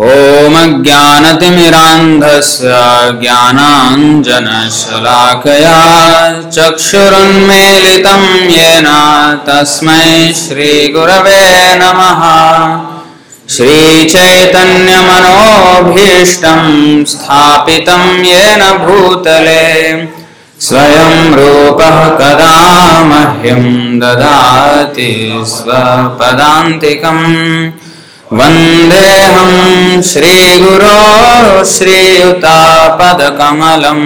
ॐ अज्ञानतिमिरान्धस्य ज्ञानाञ्जनशलाकया चक्षुरुन्मीलितं येन तस्मै श्रीगुरवे नमः। श्रीचैतन्यमनोभीष्टं स्थापितं येन भूतले। स्वयं रूपः कदा मह्यं ददाति स्वपदान्तिकम् वन्देऽहं श्रीगुरो श्रीयुतापदकमलं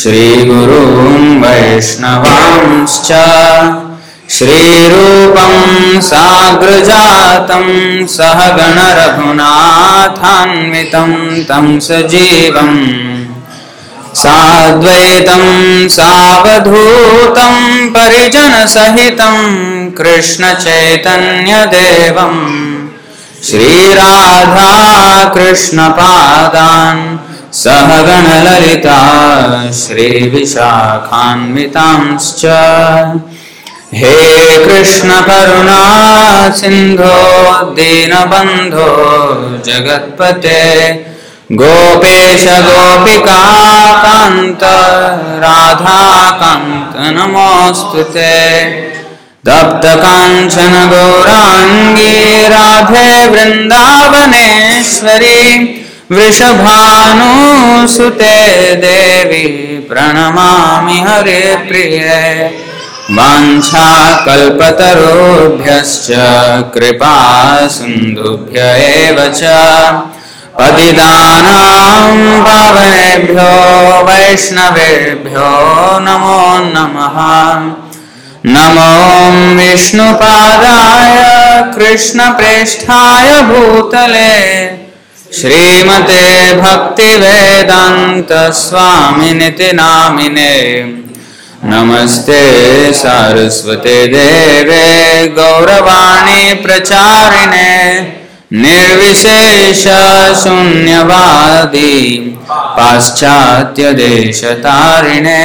श्रीगुरून् वैष्णवांश्च श्रीरूपं साग्रजातं सहगणरघुनाथान्वितं तं सजीवम् साद्वैतं सावधूतं परिजनसहितं कृष्णचैतन्यदेवम् श्रीराधा कृष्णपादान् सहगणललिता श्रीविशाखान्वितांश्च। हे कृष्ण कृष्णकरुणा सिन्धो, दीनबन्धो, जगत्पते, गोपेश गोपिकान्त राधाकान्त, नमोऽस्तु ते। तप्तकाञ्चन गौराङ्गी राधे वृन्दावनेश्वरी वृषभानुसुते देवी प्रणमामि हरे प्रिये वाञ्छाकल्पतरुभ्यश्च कृपा सिन्धुभ्य एव च। पतितानां पावनेभ्यो वैष्णवेभ्यो नमो नमः नमो विष्णुपादाय कृष्णप्रेष्ठाय भूतले। श्रीमते भक्तिवेदान्तस्वामिनिति नामिने नमस्ते सारस्वते देवे गौरवाणी प्रचारिणे। निर्विशेषशून्यवादी पाश्चात्यदेशतारिणे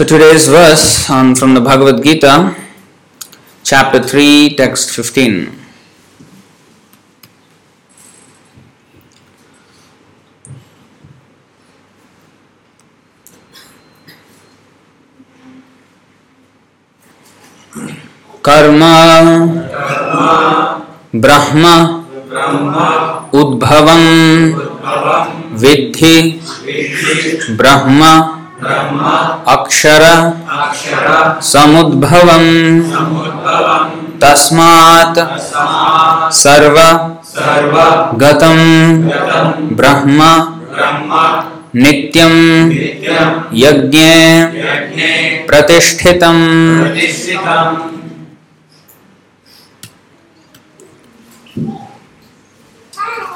So today's verse on from the Bhagavad Gita, chapter 3, text 15. कर्म ब्रह्म उद्भवं विद्धि ब्रह्म अक्षर समुद्भवं तस्मात् सर्व गतं ब्रह्म नित्यं यज्ञे प्रतिष्ठितम्।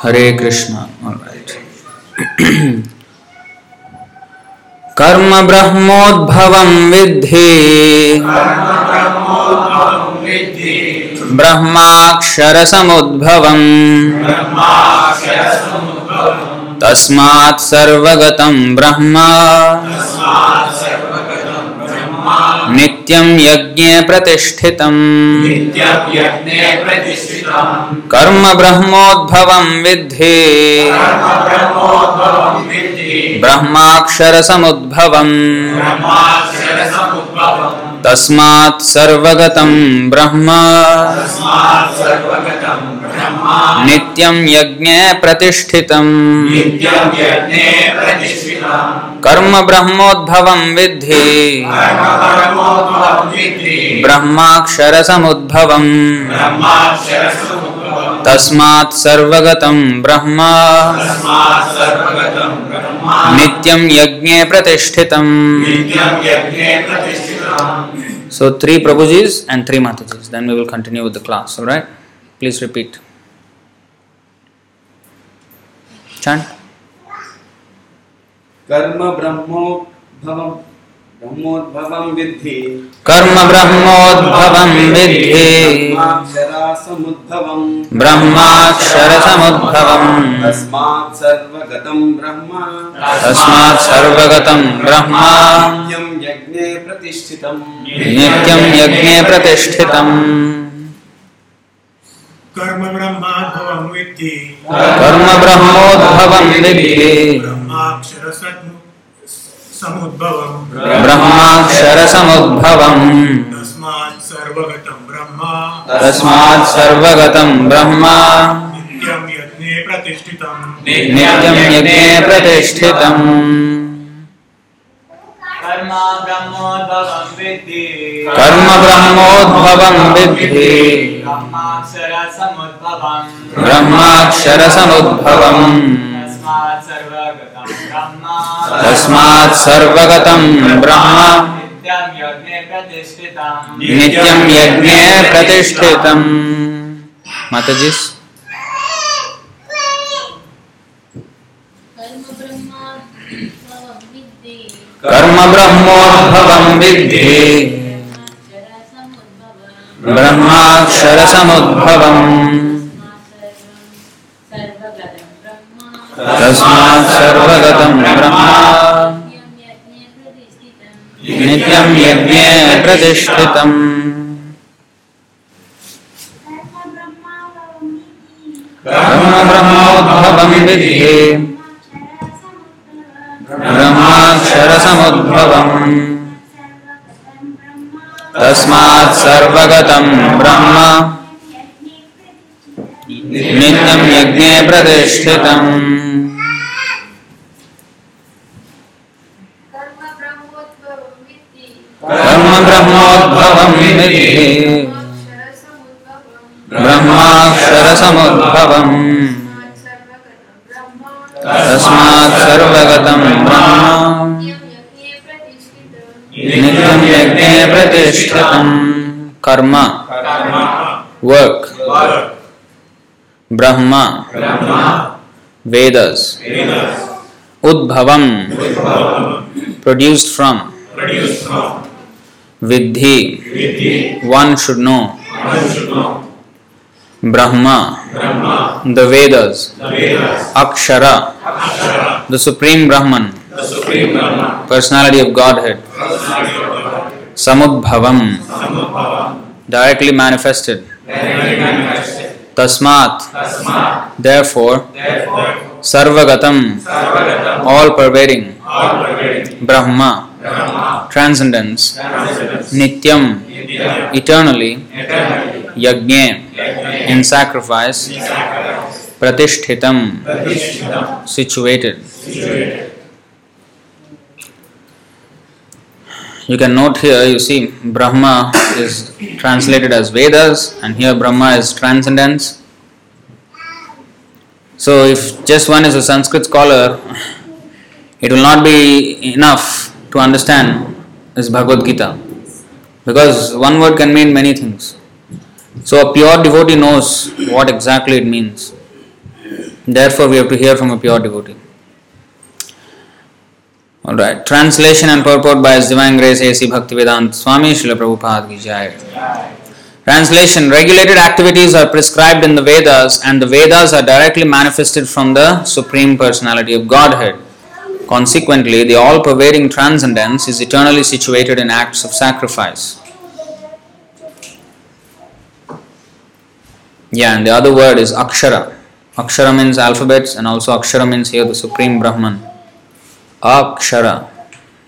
हरे कृष्ण। कर्म ब्रह्मोद्भव विद्धि। ब्रह्माक्षरसमुद्भवम् तस्मात् सर्वगतं ब्रह्म। नित्यं यज्ञे प्रतिष्ठितम्। कर्म ब्रह्मोद्भवं विद्धि। ब्रह्माक्षरसमुद्भवम्। तस्मात् सर्वगतं ब्रह्म। नित्यं यज्ञे प्रतिष्ठितम्। कर्म ब्रह्मोद्भवं विद्धि। ब्रह्माक्षरसमुद्भवम्। तस्मात् सर्वगतं ब्रह्म। नित्यं यज्ञे प्रतिष्ठितम्। So three Prabhujis and three Matajis. Then we will continue with the class. All right? Please repeat. Chant. कर्म ब्रह्मोद्भवं ब्रह्मोद्भवं विद्धि। कर्म ब्रह्मोद्भवं विद्धि। ब्रह्माक्षरासमुद्भवम् ब्रह्माक्षरसमुद्भवम् तस्मात् सर्वगतं ब्रह्म। तस्मात् सर्वगतं ब्रह्म। नित्यं यज्ञे प्रतिष्ठितम्। नित्यं यज्ञे प्रतिष्ठितम्। कर्म ब्रह्माद्भवं विद्धि कर्म ब्रह्मोद्भवं विद्धि ब्रह्माक्षर समुद्भवम् तस्मात् सर्वगतं ब्रह्म। तस्मात् सर्वगतं ब्रह्म। नित्यं यज्ञे नित्यं यज्ञे प्रतिष्ठितम्। कर्म ब्रह्मोद्भवं विद्धि। ब्रह्माक्षरसमुद्भवम्। तस्मात् सर्वगतं ब्रह्म। नित्यं यज्ञे प्रतिष्ठितम्। मतजिस् कर्म ब्रह्मोद्भवम विद्धि। ब्रह्माक्षर समुद्भवम तस्मात् ब्रह्मा। नित्यं यज्ञे प्रतिष्ठितम्। कर्म ब्रह्मोद्भवं ब्रह्माक्षरसमुद्भवम् तस्मात् सर्वगतं ब्रह्म नित्यं यज्ञे प्रतिष्ठितम्। कर्म ब्रह्मोद्भवं विद्धि ब्रह्माक्षरसमुद्भवम्। तस्मात् सर्वगतं ब्रह्म प्रतिष्ठितम कर्म। वर्क ब्रह्मा। वेदस उद्भवम। प्रोड्यूस्ड फ्रॉम विद्धि। One should know Brahma. The Vedas Akshara the supreme Brahman of Godhead samudbhavam directly manifested tasmat therefore sarvagatam all pervading brahma transcendence nityam eternally yajna in sacrifice pratishthitam situated you can note here you see brahma is translated as vedas and here brahma is transcendence. So if just one is a sanskrit scholar it will not be enough to understand this bhagavad gita because one word can mean many things. So a pure devotee knows what exactly it means. Therefore we have to hear from a pure devotee all right. Translation and purport by Divine Grace A.C. Bhaktivedanta Swami Srila Prabhupada. Translation Regulated activities are prescribed in the Vedas, and the Vedas are directly manifested from the Supreme Personality of Godhead. Consequently, the all pervading transcendence is eternally situated in acts of sacrifice. Yeah, and the other word is Akshara. Akshara means alphabets, and also Akshara means here the Supreme Brahman. Akshara.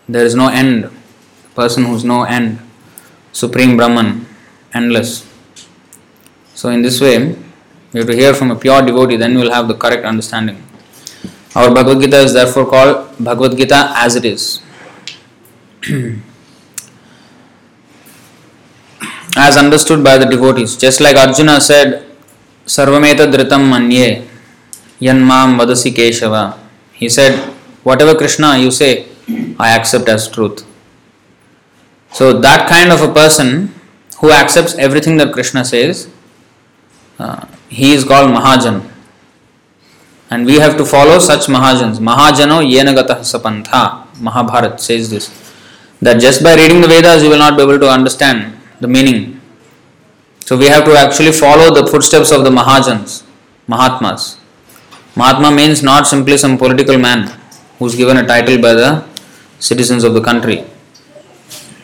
There is no end. Person who's no end. Supreme Brahman. Endless. So, in this way, We have to hear from a pure devotee, then we will have the correct understanding. Our Bhagavad Gita is therefore called Bhagavad Gita as it is. as understood by the devotees. Just like Arjuna said, Sarvameta Dhritam Manye Yanmam Vadasi Keshava. He said, Whatever Krishna you say, I accept as truth. So, that kind of a person who accepts everything that Krishna says, uh, he is called Mahajan. And we have to follow such Mahajans. Mahajano Yenagatah Sapantha. Mahabharat says this. That just by reading the Vedas you will not be able to understand the meaning. So we have to actually follow the footsteps of the Mahajans, Mahatmas. Mahatma means not simply some political man who is given a title by the citizens of the country.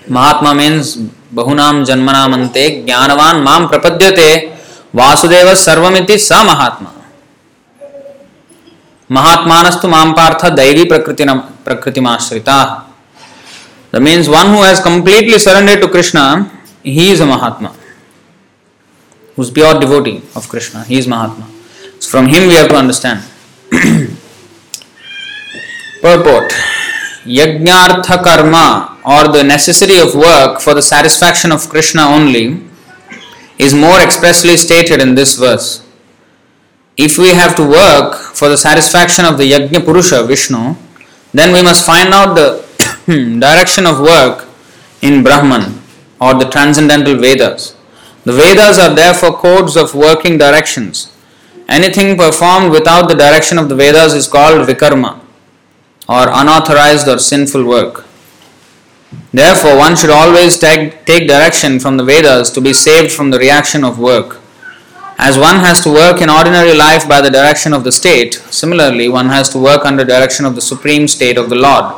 Mahatma means Bahunam Janmanamante Jnanavan Mam Prapadyate Vasudeva Sarvamiti Sa Mahatma. Mahatmanastu Mam Partha Daivi Prakritimashrita. That means one who has completely surrendered to Krishna, he is a Mahatma. Who is pure devotee of Krishna, he is Mahatma. So from him we have to understand. Purport Yajnartha karma or the necessity of work for the satisfaction of Krishna only is more expressly stated in this verse. If we have to work for the satisfaction of the Yajna Purusha Vishnu, then we must find out the direction of work in Brahman or the transcendental Vedas. The Vedas are therefore codes of working directions. Anything performed without the direction of the Vedas is called Vikarma or unauthorized or sinful work. Therefore, one should always take, take direction from the Vedas to be saved from the reaction of work. As one has to work in ordinary life by the direction of the state, similarly, one has to work under direction of the supreme state of the Lord.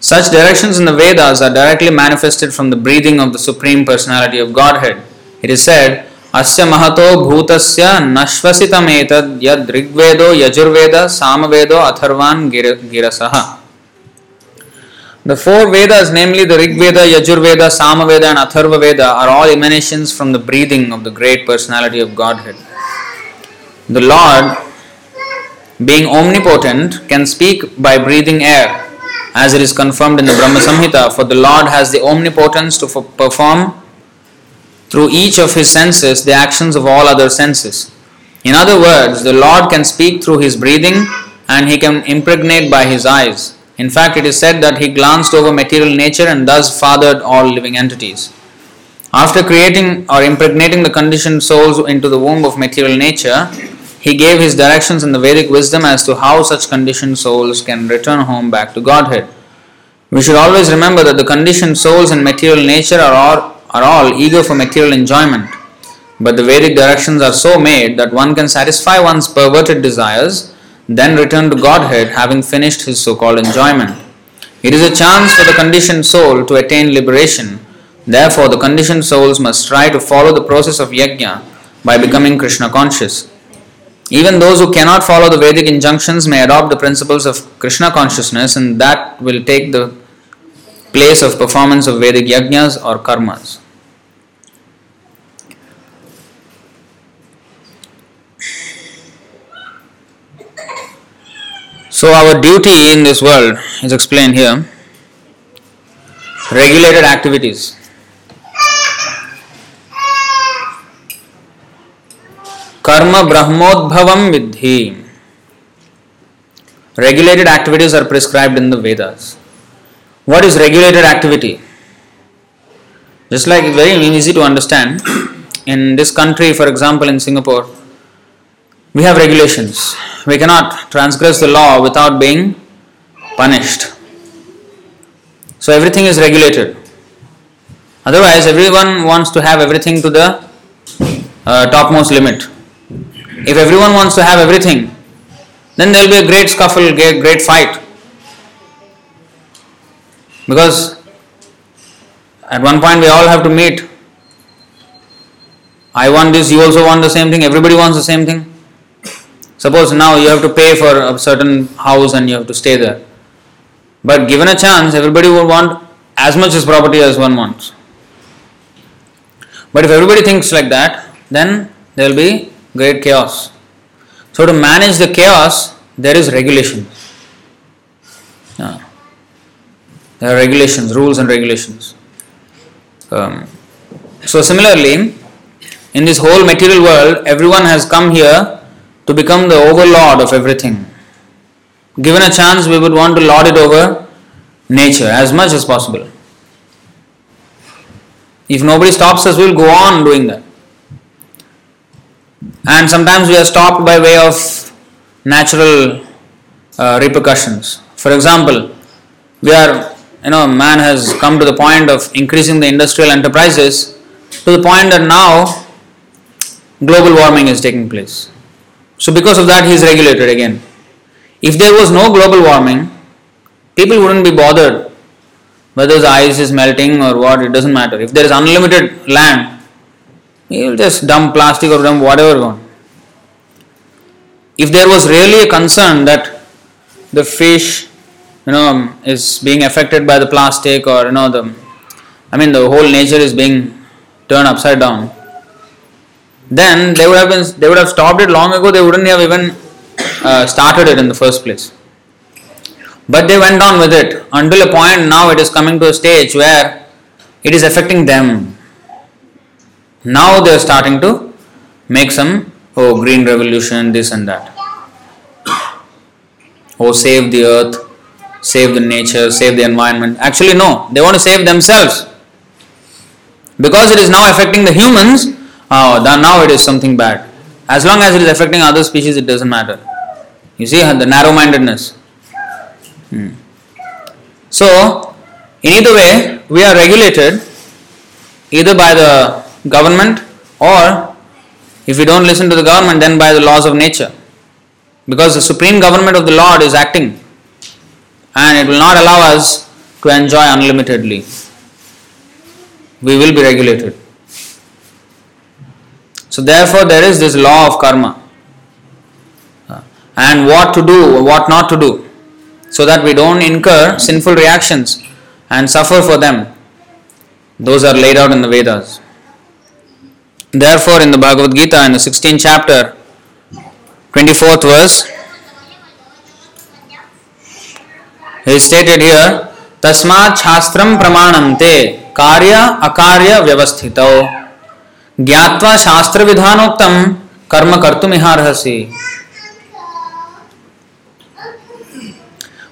Such directions in the Vedas are directly manifested from the breathing of the Supreme Personality of Godhead. It is said, Asya mahato bhutasya nashvasitam etad yad rigvedo yajurveda samavedo atharvan girasaha. The four Vedas, namely the Rig Veda, Yajurveda, Samaveda, and Atharva Veda, are all emanations from the breathing of the great personality of Godhead. The Lord, being omnipotent, can speak by breathing air, as it is confirmed in the Brahma Samhita, for the Lord has the omnipotence to perform through each of his senses the actions of all other senses. In other words, the Lord can speak through his breathing and he can impregnate by his eyes. In fact, it is said that he glanced over material nature and thus fathered all living entities. After creating or impregnating the conditioned souls into the womb of material nature, he gave his directions in the Vedic wisdom as to how such conditioned souls can return home back to Godhead. We should always remember that the conditioned souls in material nature are all, are all eager for material enjoyment. But the Vedic directions are so made that one can satisfy one's perverted desires then return to Godhead having finished his so called enjoyment. It is a chance for the conditioned soul to attain liberation. Therefore, the conditioned souls must try to follow the process of yajna by becoming Krishna conscious. Even those who cannot follow the Vedic injunctions may adopt the principles of Krishna consciousness, and that will take the place of performance of Vedic yajnas or karmas. So, our duty in this world is explained here regulated activities. Karma Brahmodbhavam Vidhi. Regulated activities are prescribed in the Vedas. What is regulated activity? Just like very easy to understand, in this country, for example, in Singapore, we have regulations. We cannot transgress the law without being punished. So everything is regulated. Otherwise, everyone wants to have everything to the uh, topmost limit. If everyone wants to have everything, then there will be a great scuffle, great, great fight. Because at one point we all have to meet. I want this, you also want the same thing, everybody wants the same thing. Suppose now you have to pay for a certain house and you have to stay there. But given a chance, everybody would want as much as property as one wants. But if everybody thinks like that, then there will be great chaos. So, to manage the chaos, there is regulation. There are regulations, rules, and regulations. Um, so, similarly, in this whole material world, everyone has come here to become the overlord of everything. Given a chance, we would want to lord it over nature as much as possible. If nobody stops us, we will go on doing that. And sometimes we are stopped by way of natural uh, repercussions. For example, we are, you know, man has come to the point of increasing the industrial enterprises to the point that now global warming is taking place. So, because of that, he is regulated again. If there was no global warming, people wouldn't be bothered whether the ice is melting or what, it doesn't matter. If there is unlimited land, he will just dump plastic or dump whatever on. If there was really a concern that the fish, you know, is being affected by the plastic or you know the, I mean the whole nature is being turned upside down, then they would have been, they would have stopped it long ago. They wouldn't have even uh, started it in the first place. But they went on with it until a point now it is coming to a stage where it is affecting them. Now they are starting to make some oh green revolution, this and that. Oh save the earth, save the nature, save the environment. Actually no, they want to save themselves. Because it is now affecting the humans, oh now it is something bad. As long as it is affecting other species, it doesn't matter. You see the narrow mindedness. Hmm. So, in either way, we are regulated either by the government or if we don't listen to the government, then by the laws of nature. Because the supreme government of the Lord is acting and it will not allow us to enjoy unlimitedly. We will be regulated. So, therefore, there is this law of karma and what to do, what not to do so that we don't incur sinful reactions and suffer for them. Those are laid out in the Vedas. Therefore, in the Bhagavad Gita, in the 16th chapter, 24th verse, it is stated here, तस्मात् शास्त्रम प्रमाणन्ते कार्य अकार्य व्यवस्थितौ ज्ञात्वा शास्त्र विधानोक्तम कर्म कर्तुमिहार्हसि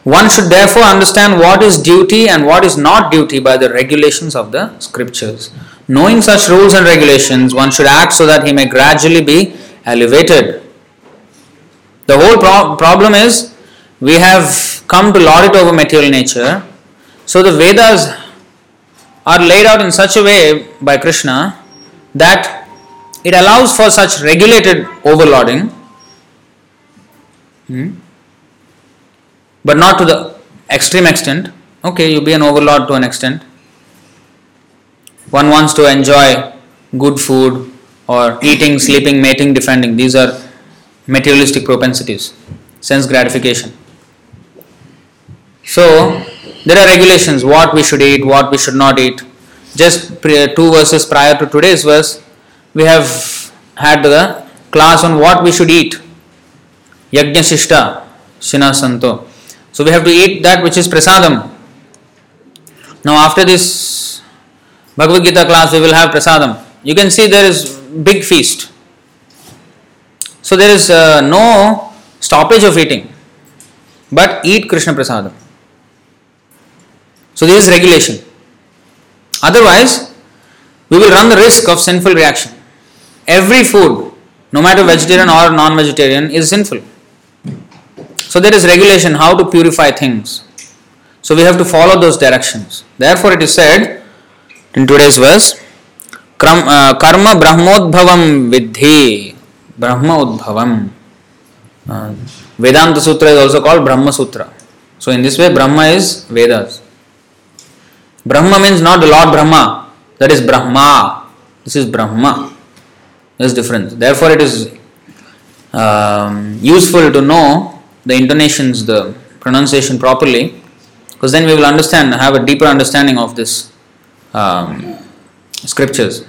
One should therefore understand what is duty and what is not duty by the regulations of the scriptures. Knowing such rules and regulations, one should act so that he may gradually be elevated. The whole pro- problem is we have come to lord it over material nature. So the Vedas are laid out in such a way by Krishna that it allows for such regulated overloading, Hmm? but not to the extreme extent. Okay, you be an overlord to an extent. One wants to enjoy good food or eating, sleeping, mating, defending. These are materialistic propensities, sense gratification. So, there are regulations what we should eat, what we should not eat. Just two verses prior to today's verse, we have had the class on what we should eat. Yajna Shishta, Shina Santo. So we have to eat that which is prasadam. Now after this Bhagavad Gita class we will have prasadam. You can see there is big feast. So there is uh, no stoppage of eating, but eat Krishna prasadam. So this is regulation. Otherwise, we will run the risk of sinful reaction. Every food, no matter vegetarian or non-vegetarian, is sinful. So there is regulation how to purify things. So we have to follow those directions. Therefore, it is said in today's verse, uh, karma brahmodbhavam vidhi. Brahma udbhavam. Uh, Vedanta Sutra is also called Brahma Sutra. So in this way, Brahma is Vedas. Brahma means not the Lord Brahma, that is Brahma. This is Brahma. There's difference. Therefore, it is um, useful to know the intonations, the pronunciation properly, because then we will understand, have a deeper understanding of this um, scriptures.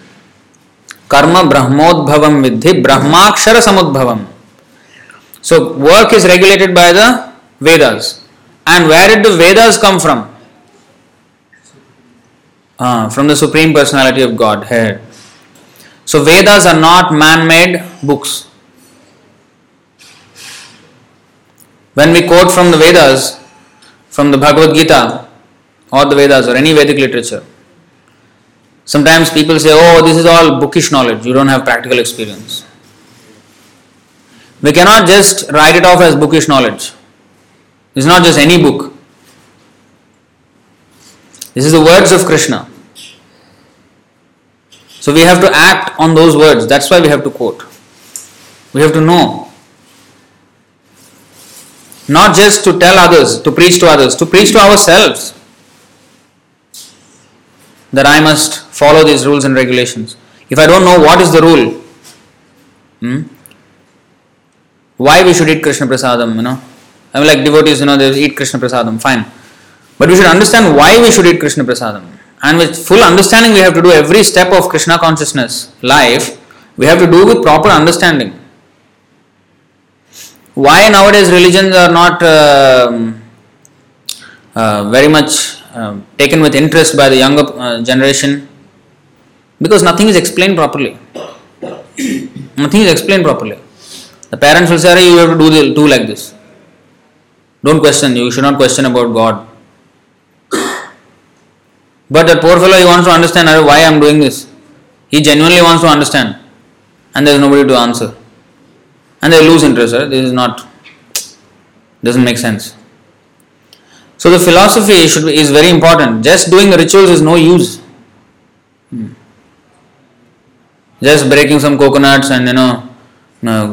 karma brahmodbhavam vidhi brahmakshara samudbhavam. So work is regulated by the Vedas. And where did the Vedas come from? Ah, from the Supreme Personality of Godhead. So Vedas are not man-made books. When we quote from the Vedas, from the Bhagavad Gita or the Vedas or any Vedic literature, sometimes people say, Oh, this is all bookish knowledge, you don't have practical experience. We cannot just write it off as bookish knowledge. It's not just any book. This is the words of Krishna. So we have to act on those words. That's why we have to quote. We have to know. Not just to tell others, to preach to others, to preach to ourselves that I must follow these rules and regulations. If I don't know what is the rule, hmm, why we should eat Krishna Prasadam, you know. I mean, like devotees, you know, they eat Krishna Prasadam, fine. But we should understand why we should eat Krishna Prasadam. And with full understanding, we have to do every step of Krishna consciousness life, we have to do with proper understanding. Why nowadays religions are not um uh, very much um, taken with interest by the younger uh, generation? Because nothing is explained properly. nothing is explained properly. The parents will say, hey, you have to do, the, do like this. Don't question, you should not question about God. But that poor fellow, he wants to understand why I am doing this. He genuinely wants to understand. And there is nobody to answer. And they lose interest. Right? This is not, doesn't make sense. So the philosophy should be, is very important. Just doing rituals is no use. Hmm. Just breaking some coconuts and you know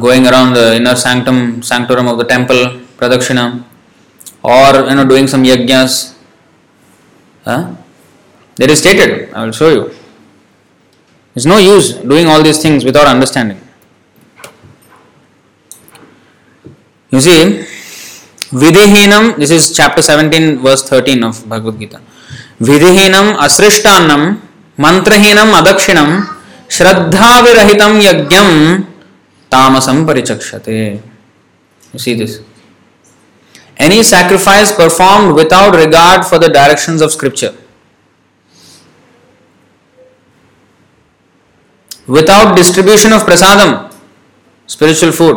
going around the inner sanctum sanctorum of the temple pradakshina or you know doing some yajnas huh? That is stated. I will show you. It's no use doing all these things without understanding. You see, Videhinam, this is chapter 17, verse 13 of Bhagavad Gita. Videhinam asrishtanam, mantrahinam adakshinam, shraddhavirahitam yagyam, tamasam parichakshate. You see this? Any sacrifice performed without regard for the directions of scripture without distribution of prasadam spiritual food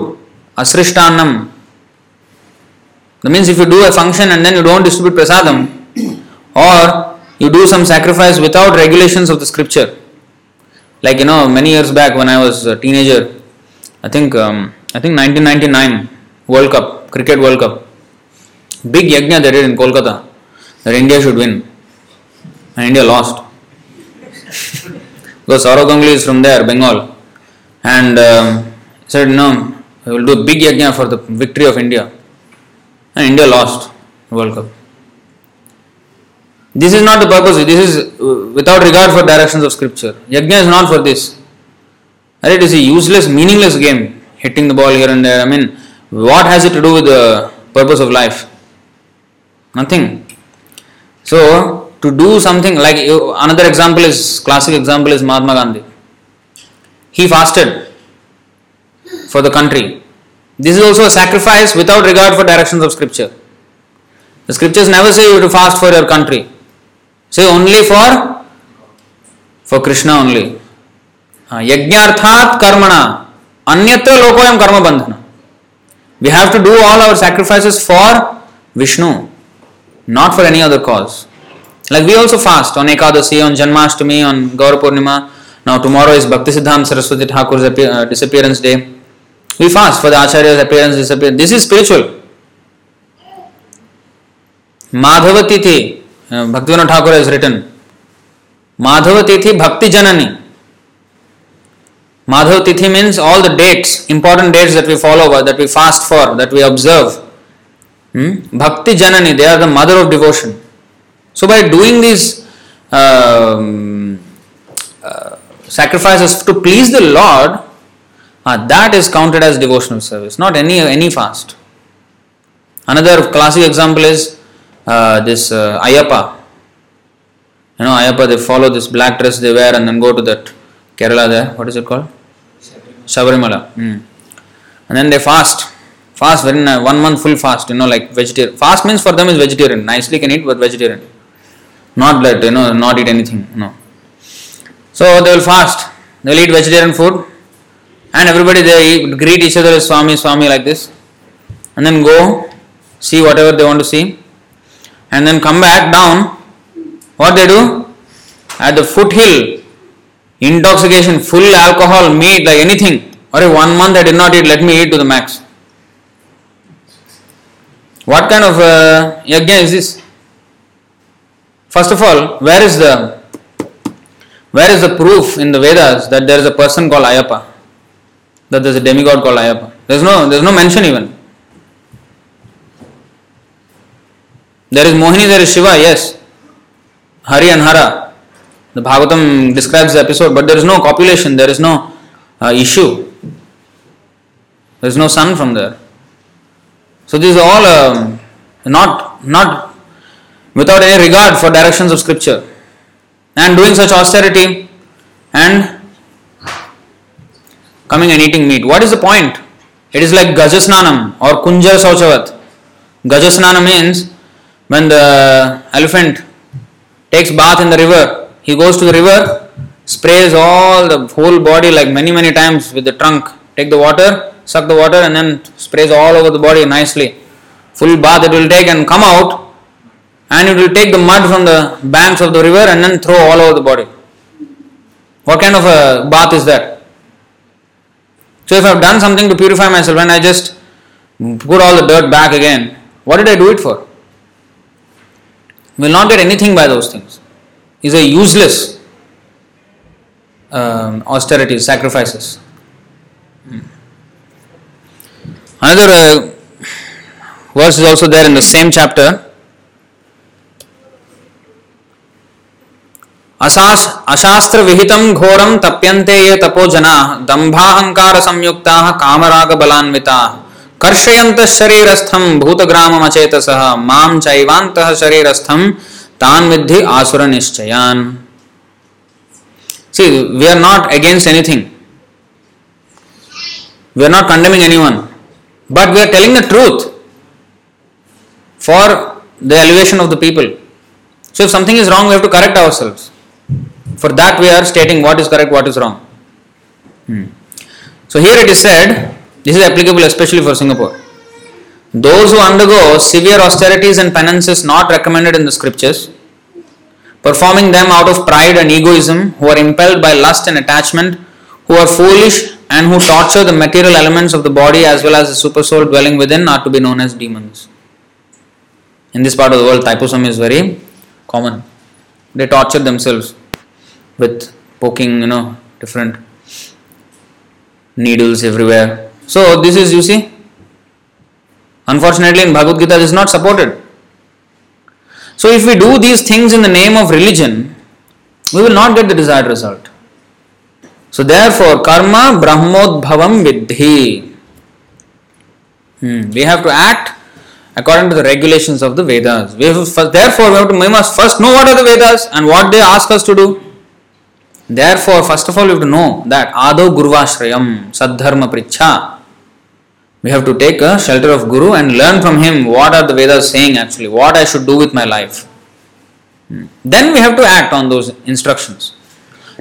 asrishtannam that means if you do a function and then you don't distribute prasadam or you do some sacrifice without regulations of the scripture. Like you know many years back when i was a teenager i think um, i think 1999 world cup cricket world cup. Big yagna they did in kolkata that india should win. And india lost because Sourav Ganguly is from there bengal and um, said no we will do a big yajna for the victory of india and india lost world cup this is not the purpose. This is uh, without regard for directions of scripture. Yajna is not for this. It is a useless, meaningless game. Hitting the ball here and there. I mean, what has it to do with the purpose of life? Nothing. So, to do something like another example is classic example is Mahatma Gandhi. He fasted for the country. This is also a sacrifice without regard for directions of scripture. The scriptures never say you have to fast for your country. Say only for for Krishna only. Ah, yajnarthat karmana. Anyatra lokoyam karma bandhana. We have to do all our sacrifices for Vishnu, not for any other cause. Like we also fast on Ekadasi, on Janmashtami, on Gaur Purnima. Now tomorrow is Bhakti Saraswati Thakur's uh, disappearance day. We fast for the Acharya's appearance, disappearance. This is spiritual. Madhava Tithi, uh, Bhaktivinoda Thakur has written, Madhava Bhakti Janani. Madhava Tithi means all the dates, important dates that we follow, that we fast for, that we observe. Hmm? Bhakti Janani, they are the mother of devotion. So by doing these um, uh, sacrifices to please the Lord, uh, that is counted as devotional service, not any any fast. Another classic example is uh, this uh, Ayyappa. You know, Ayyappa, they follow this black dress they wear and then go to that Kerala there. What is it called? Shabarimala. Hmm. And then they fast. Fast very one month full fast. You know, like vegetarian. Fast means for them is vegetarian. Nicely can eat, but vegetarian. Not that you know, not eat anything. No. So they will fast. They will eat vegetarian food, and everybody they eat, greet each other as Swami, Swami like this, and then go see whatever they want to see, and then come back down. What they do at the foothill, intoxication, full alcohol, meat, like anything. Or if one month I did not eat, let me eat to the max. What kind of uh, is this? First of all, where is the where is the proof in the Vedas that there is a person called Ayyappa? That there is a demigod called Ayyappa? There is no there is no mention even. There is Mohini, there is Shiva, yes. Hari and Hara. The Bhagavatam describes the episode, but there is no copulation, there is no uh, issue. There is no son from there. So these are all um, not not without any regard for directions of scripture. And doing such austerity and coming and eating meat. What is the point? It is like Gajasnanam or Kunjar Sauchavat. Gajasnana means when the elephant takes bath in the river, he goes to the river, sprays all the whole body like many many times with the trunk, take the water, suck the water and then sprays all over the body nicely. Full bath it will take and come out and it will take the mud from the banks of the river and then throw all over the body. What kind of a bath is that? So if I have done something to purify myself and I just put all the dirt back again, what did I do it for? We will not get anything by those things. Is a useless um, sacrifices. Another uh, verse is also there in the same chapter. अशास्त्र विहित घोरम तप्यन्ते ये तपो जना दंभाहंकार संयुक्ता कामराग बलान्विता कर्षयंत शरीरस्थम भूतग्राम अचेत सह माम चैवांत शरीरस्थम तान विधि आसुर निश्चयान see we are not against anything we are not condemning any one but we are telling the truth for the elevation of the people so if something is wrong we have to correct ourselves For that, we are stating what is correct, what is wrong. Hmm. So here it is said, this is applicable especially for Singapore. Those who undergo severe austerities and penances not recommended in the scriptures, performing them out of pride and egoism, who are impelled by lust and attachment, who are foolish and who torture the material elements of the body as well as the super soul dwelling within, are to be known as demons. In this part of the world, Thaipusam is very common. They torture themselves with poking, you know, different needles everywhere. So, this is, you see, unfortunately, in Bhagavad Gita, is not supported. So, if we do these things in the name of religion, we will not get the desired result. So, therefore, karma brahmodbhavam vidhi. Hmm. We have to act according to the regulations of the Vedas. We have therefore, we, have to, we must first know what are the Vedas and what they ask us to do. Therefore, first of all, we have to know that Ado Gurvashrayam Sadharma Pricha. We have to take a shelter of Guru and learn from him what are the Vedas saying actually, what I should do with my life. Hmm. Then we have to act on those instructions.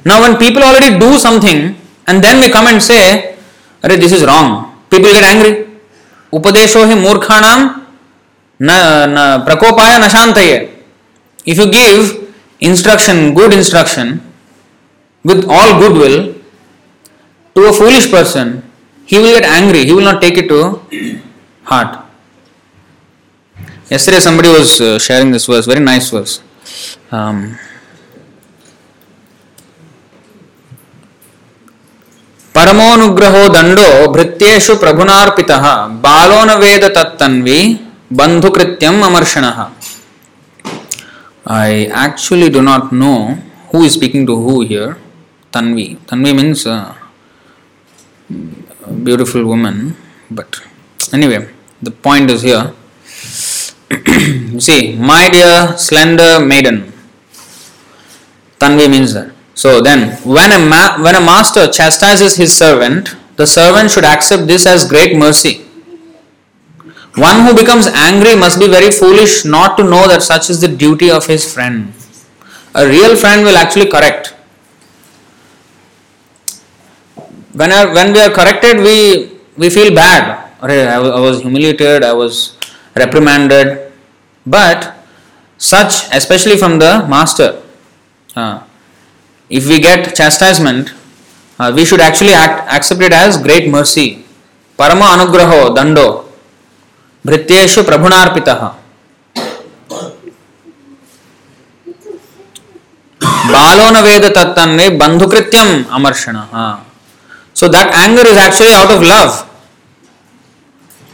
Now, when people already do something and then we come and say, Array, this is wrong, people get angry. Upadesho hi murkhanam na, na prakopaya nashantaye. If you give instruction, good instruction, with all goodwill to a foolish person, he will get angry. He will not take it to heart. Yesterday, somebody was uh, sharing this verse, very nice verse. Um, परमोनुग्रहो दंडो भृत्येषु प्रभुनार्पितः बालो न वेद तत्तन्वी बंधुकृत्यम अमर्षणः I actually do not know who is speaking to who here. Tanvi. Tanvi means uh, beautiful woman. But anyway, the point is here. See, my dear slender maiden. Tanvi means that. So then, when a ma- when a master chastises his servant, the servant should accept this as great mercy. One who becomes angry must be very foolish not to know that such is the duty of his friend. A real friend will actually correct. When, I, when we are corrected, we, we feel bad. Arre, I wa- I was humiliated, I was reprimanded. But such, especially from the master, uh, if we get chastisement, uh, we should actually act, accept it as great mercy. Parama anugraho dando भृत्येषु प्रभुनार्पितः बालो न वेद तत्तन्वे बंधुकृत्यम अमर्षण so that anger is actually out of love.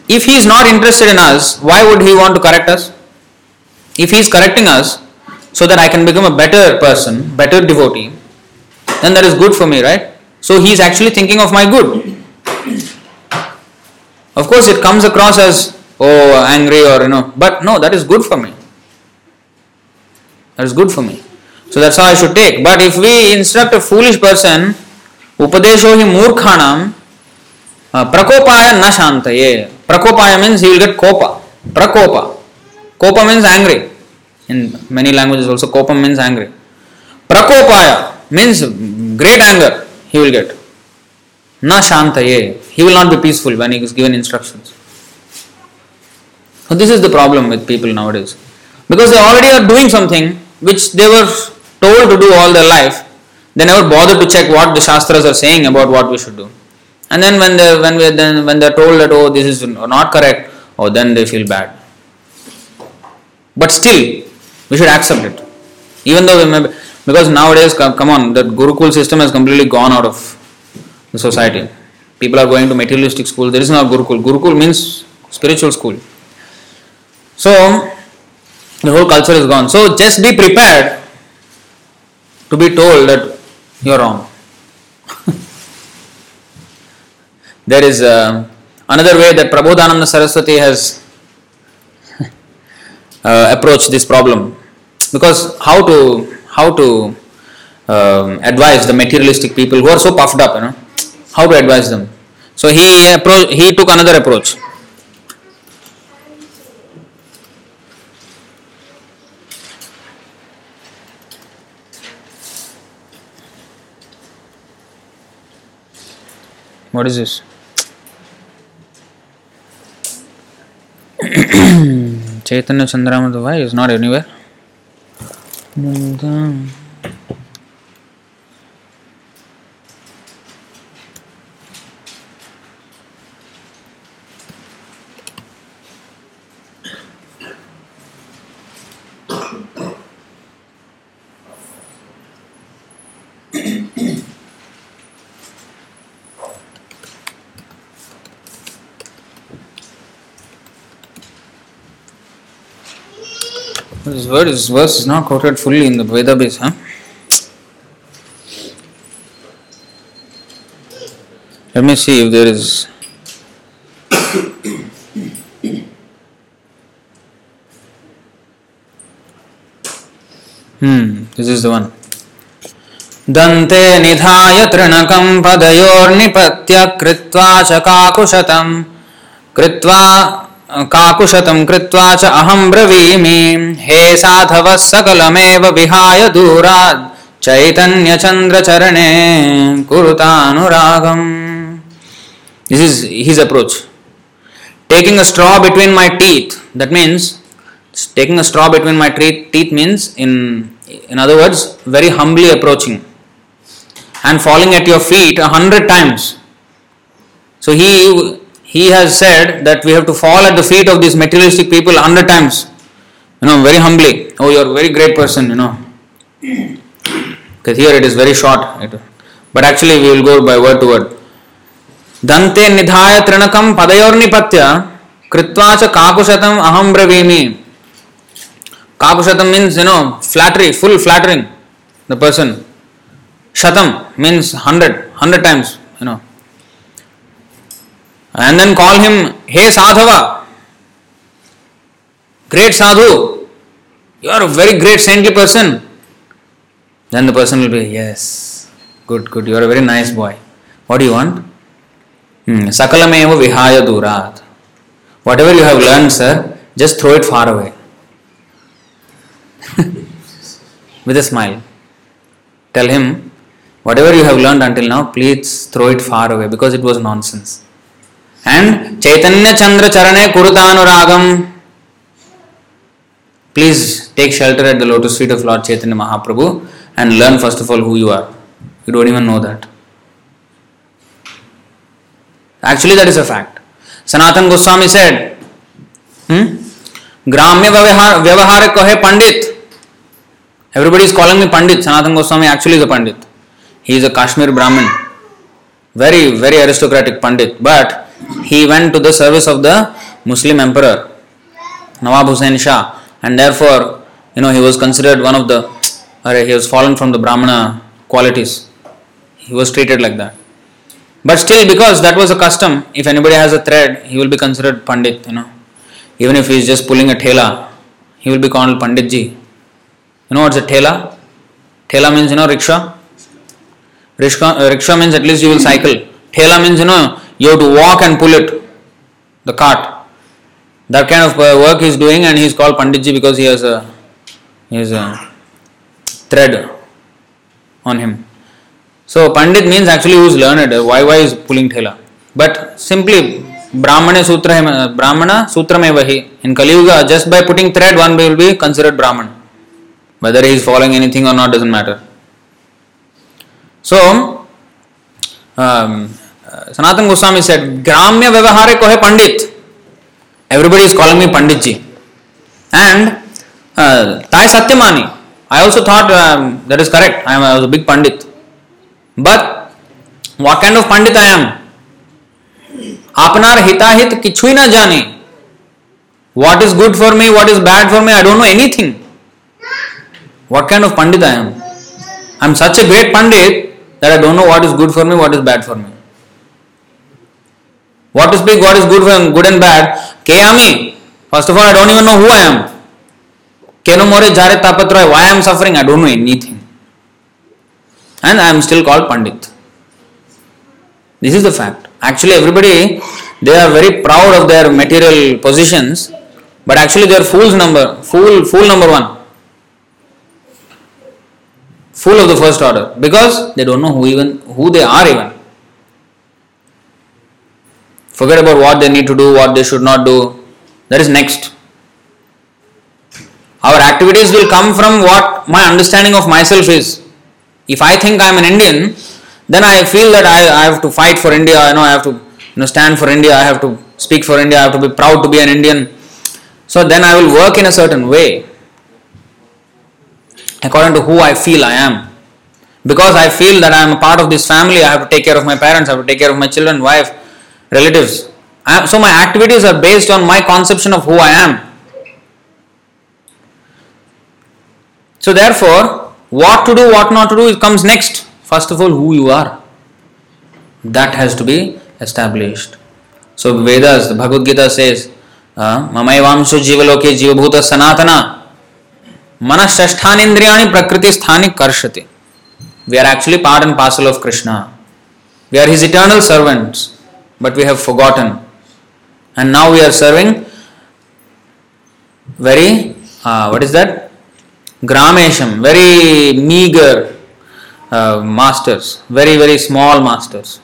If he is not interested in us, why would he want to correct us? If he is correcting us so that I can become a better person, better devotee, then that is good for me, right? So he is actually thinking of my good. Of course, it comes across as oh angry or you know, but no, that is good for me. That is good for me. So that's how I should take. But if we instruct a foolish person hi murkhanam uh, prakopaya na shantaye prakopaya means he will get kopa prakopa kopa means angry. In many languages also kopa means angry. prakopaya means great anger he will get na shantaye he will not be peaceful when he is given instructions so this is the problem with people nowadays because they already are doing something which they were told to do all their life they never bother to check what the shastras are saying about what we should do. And then when they when we then when they're told that oh this is not correct oh then they feel bad. But still we should accept it. Even though we may be, because nowadays come, on the gurukul system has completely gone out of the society. People are going to materialistic school. There is no gurukul. Gurukul means spiritual school. So the whole culture is gone. So just be prepared to be told that you are wrong. There is uh, another way that Prabodhananda Saraswati has uh, approached this problem. Because how to how to um, advise the materialistic people who are so puffed up you know? How to advise them? So he appro- he took another approach what is this chaitanya chandramata why is not anywhere This word is verse is not quoted fully in the Veda base, huh? Let me see if there is. Hmm, this is the one. दन्ते निधाय तृणकं पदयोर्निपत्य कृत्वा च काकुशतं कृत्वा काकुशतं कृत्वा च ब्रवीमि। हे साधव सकलमेव विहाय दूरा चैतन्य चंद्र चरणे कुरुतानुरागम this is his approach taking a straw between my teeth that means taking a straw between my teeth teeth means in in other words very humbly approaching and following at your feet hundred times so he he he has said that we have to fall at the feet of these materialistic people a hundred times. You know, very humbly. Oh, you are a very great person, you know. Because here it is very short. It- but actually we will go by word to word. दन्ते निधाय तृणकं पदयोर्निपत्य कृत्वा च काकुशतम् अहं ब्रवीमि काकुशतम means you know flattery full flattering the person shatam means 100 100 times you know and then call him hey sadhava great sadhu you are a very great saintly person Then the person will be, yes, good, good, you are a very nice boy. What do you want? Hmm. Sakalameva vihaya durat. Whatever you have learned, sir, just throw it far away. With a smile. Tell him, whatever you have learned until now, please throw it far away because it was nonsense. And Chaitanya Chandra चरणे कुरुतानुरागम please take shelter at the lotus feet of Lord Chaitanya Mahaprabhu and learn first of all who you are you don't even know that actually that is a fact Sanatana Goswami said ग्राम्य व्यवहार व्यवहार कहे pandit everybody is calling me pandit Sanatana Goswami actually is a pandit he is a Kashmir Brahmin very very aristocratic pandit but he went to the service of the Muslim emperor, Nawab Hussain Shah, and therefore, you know, he was considered one of the, or he was fallen from the Brahmana qualities. He was treated like that. But still, because that was a custom, if anybody has a thread, he will be considered Pandit, you know. Even if he is just pulling a thela, he will be called Panditji. You know what's a thela? Thela means, you know, rickshaw. Rickshaw, uh, rickshaw means at least you will cycle. Thela means, you know, you have to walk and pull it, the cart. That kind of uh, work he is doing, and he is called Panditji because he has a, he has a thread on him. So Pandit means actually who is learned. Why why is pulling thela? But simply Brahmana Sutra Brahmana Sutra Mevahi. In Kali Yuga, just by putting thread, one will be considered Brahman. Whether he is following anything or not doesn't matter. So um, Sanatana Goswami said ग्राम्य व्यवहार को है pandit. Everybody is calling me pandit ji and ताई सत्य मानी I also thought that is correct I am big pandit but what kind of pandit I am अपना हिताहित किचु ना जाने what is good for me what is bad for me I don't know any thing what kind of pandit I am I am such a great pandit that I don't know what is good for me what is bad for me What to speak, what is good for good and bad? Ke ami? First of all, I don't even know who I am. Keno more jare tapatroy, why I am suffering, I don't know anything. And I am still called Pandit. This is the fact. Actually, everybody they are very proud of their material positions, but actually they are fools number fool fool number one. Fool of the first order because they don't know who even who they are even. Forget about what they need to do, what they should not do. That is next. Our activities will come from what my understanding of myself is. If I think I am an Indian, then I feel that I, I have to fight for India, I know I have to you know, stand for India, I have to speak for India, I have to be proud to be an Indian. So then I will work in a certain way according to who I feel I am. Because I feel that I am a part of this family, I have to take care of my parents, I have to take care of my children, wife, relatives. I, so my activities are based on my conception of who I am. So therefore, what to do, what not to do, it comes next. First of all, who you are. That has to be established. So Vedas, the Bhagavad Gita says, ममैवांशो जीवलोके जीवभूत सनातना मन षष्ठानिंद्रियाणि प्रकृति स्थानिक कर्षते we are actually part and parcel of krishna we are his eternal servants but we have forgotten and now we are serving very uh, what is that gramesham very meager uh, masters very very small masters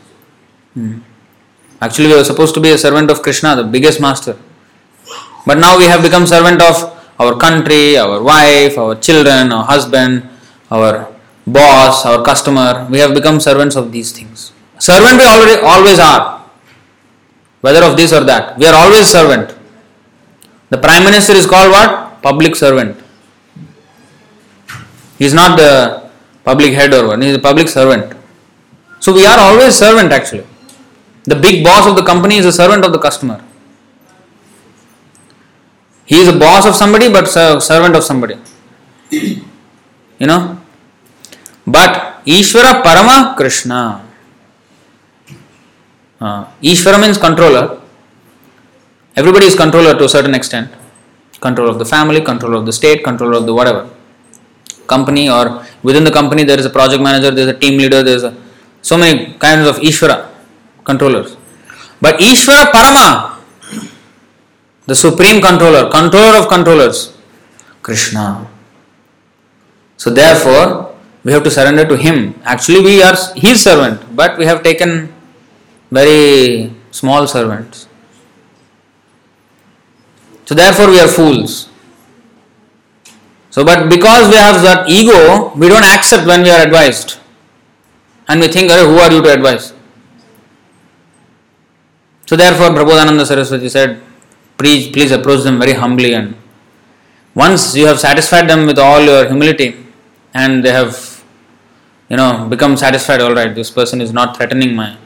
hmm. actually we were supposed to be a servant of krishna the biggest master but now we have become servant of our country, our wife, our children, our husband, our boss, our customer. We have become servants of these things. Servant we already always are. Whether of this or that. We are always servant. The Prime Minister is called what? Public servant. He is not the public head or one, he is a public servant. So we are always servant actually. The big boss of the company is a servant of the customer. He is a boss of somebody but servant of somebody. You know? But Ishvara Parama Krishna. Uh, Ishvara means controller. Everybody is controller to a certain extent. Control of the family, control of the state, control of the whatever. company or within the company there is a project manager, there is a team leader, there is a, so many kinds of Ishvara controllers. But Ishvara Parama, the supreme controller, controller of controllers, Krishna. So therefore, we have to surrender to him. Actually, we are his servant, but we have taken very small servants. So therefore, we are fools. So, but because we have that ego, we don't accept when we are advised. And we think, "Arey, who are you to advise? So therefore, Prabodhananda Saraswati said, please, please approach them very humbly and once you have satisfied them with all your humility and they have, you know, become satisfied, all right, this person is not threatening my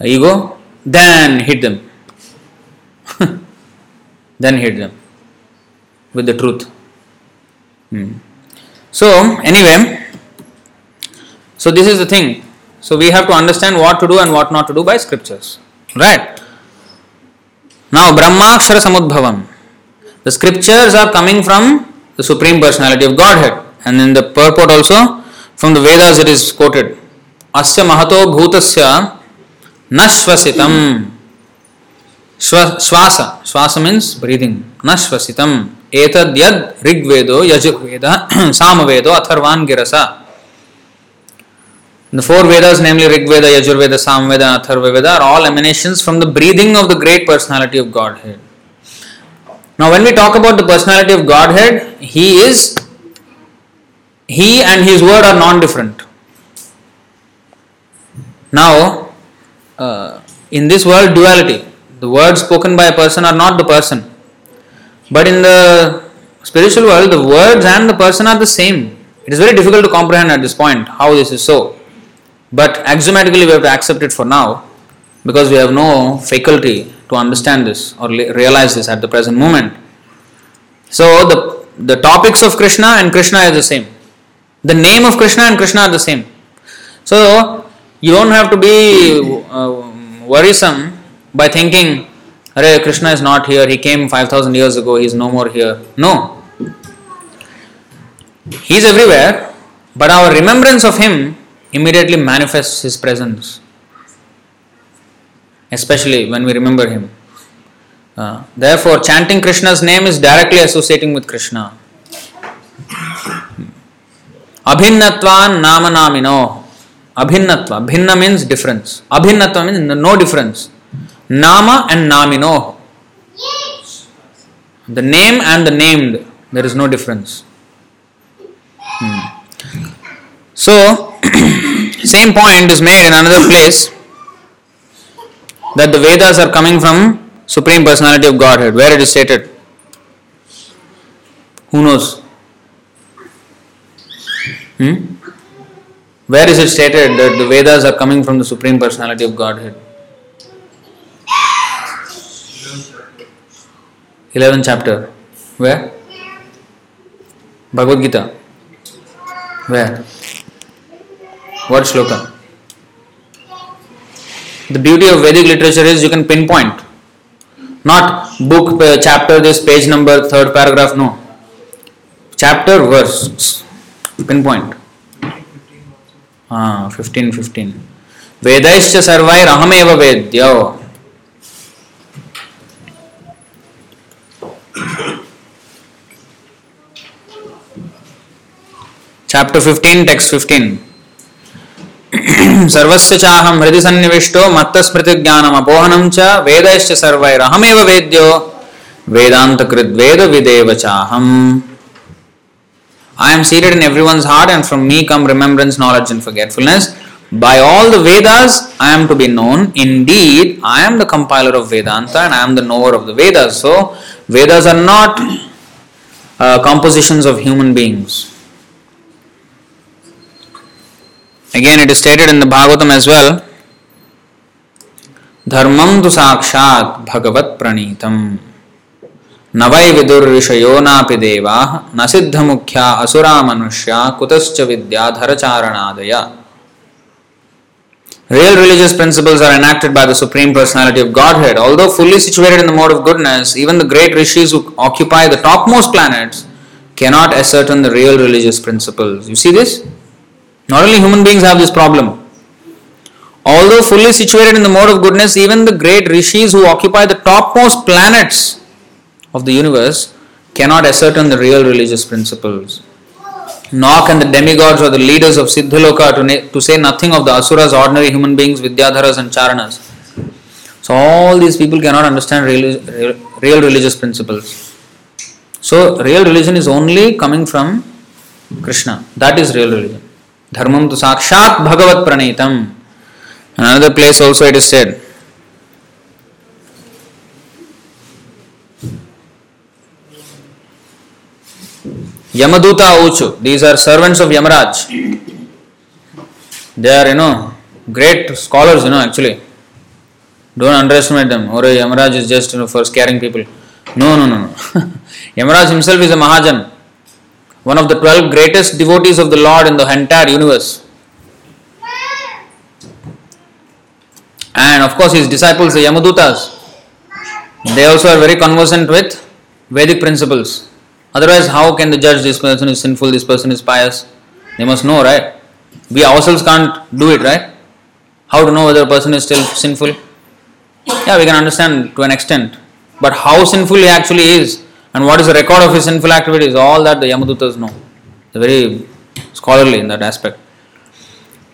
ego, then hit them. then hit them with the truth. Hmm. So, anyway, so this is the thing. So, we have to understand what to do and what not to do by scriptures. Right? Now, Brahmakshara Samudbhavam. The scriptures are coming from the Supreme Personality of Godhead. And in the purport also, from the Vedas it is quoted. Asya Mahato Bhutasya Nashvasitam. Shva- Shvasa. Shvasa means breathing. Nashvasitam. Etad yad Rigvedo, Yajurveda, Samavedo, Atharvan Girasa. The four Vedas, namely Rig Veda, Yajurveda, Samveda, and Atharva Veda, are all emanations from the breathing of the great personality of Godhead. Now, when we talk about the personality of Godhead, He is, He and His word are non different. Now, uh, in this world, duality, the words spoken by a person are not the person. But in the spiritual world, the words and the person are the same. It is very difficult to comprehend at this point how this is so. But axiomatically, we have to accept it for now because we have no faculty to understand this or realize this at the present moment. So, the, the topics of Krishna and Krishna are the same. The name of Krishna and Krishna are the same. So, you don't have to be uh, worrisome by thinking, Hare Krishna is not here, he came 5000 years ago, he is no more here. No. He is everywhere, but our remembrance of him immediately manifests his presence, especially when we remember him. Uh, therefore, chanting Krishna's name is directly associating with Krishna. Nama namino. Abhinnatva. Bhinna means difference. Abhinnatva means no difference. Nama and namino. The name and the named, there is no difference. Hmm. So, same point is made in another place that the Vedas are coming from Supreme Personality of Godhead. Where it is stated? Who knows? Hmm? Where is it stated that the Vedas are coming from the Supreme Personality of Godhead? 11th chapter. Where? Bhagavad Gita. Where? What shloka? The beauty of Vedic literature is you can pinpoint. Not book, uh, chapter, this page number, third paragraph, no. Chapter, verse. Pinpoint. Fifteen fifteen వేదైశ్చ సర్వైరహమేవ వేద్య. Chapter fifteen text fifteen సర్వస్య చాహం హృది సన్నివిష్టో మత్తస్మృతి జ్ఞానం అపోహనం చ వేదైశ్చ సర్వైరహమేవ వేద్యో. వేదాంతకృద్వేద విదేవ చాహం. I am seated in everyone's heart, and from me come remembrance, knowledge, and forgetfulness. By all the Vedas, I am to be known. Indeed, I am the compiler of Vedanta and I am the knower of the Vedas. So, Vedas are not uh, compositions of human beings. Again, it is stated in the Bhagavatam as well Dharmam tu sakshat bhagavat pranitam. न वै विदुर्षयो नापि देवाः न सिद्धमुख्या असुरा मनुष्या कुतश्च विद्याधरचारणादय Real religious principles are enacted by the Supreme Personality of Godhead. Although fully situated in the mode of goodness, even the great rishis who occupy the topmost planets cannot ascertain the real religious principles. You see this? Not only human beings have this problem. Although fully situated in the mode of goodness, even the great rishis who occupy the topmost planets of the universe cannot ascertain the real religious principles. Nor can the demigods or the leaders of Siddhaloka, to, na- to say nothing of the asuras, ordinary human beings, Vidyadharas and Charanas. So, all these people cannot understand real, real, real religious principles. So, real religion is only coming from Krishna. That is real religion. Dharmam tu sakshat bhagavat pranitam. Another place also it is said. Yamaduta Uchu. These are servants of Yamaraj. They are, you know, great scholars, you know, actually. Don't underestimate them. Or Yamaraj is just, you know, for scaring people. No, no, no, no. Yamaraj himself is a Mahajan. One of the 12 greatest devotees of the Lord in the entire universe. And of course, his disciples, the Yamadutas, they also are very conversant with Vedic principles. Otherwise, how can they judge this person is sinful, this person is pious? They must know, right? We ourselves can't do it, right? How to know whether a person is still sinful? Yeah, we can understand to an extent. But how sinful he actually is and what is the record of his sinful activities, all that the Yamadutas know. They're very scholarly in that aspect.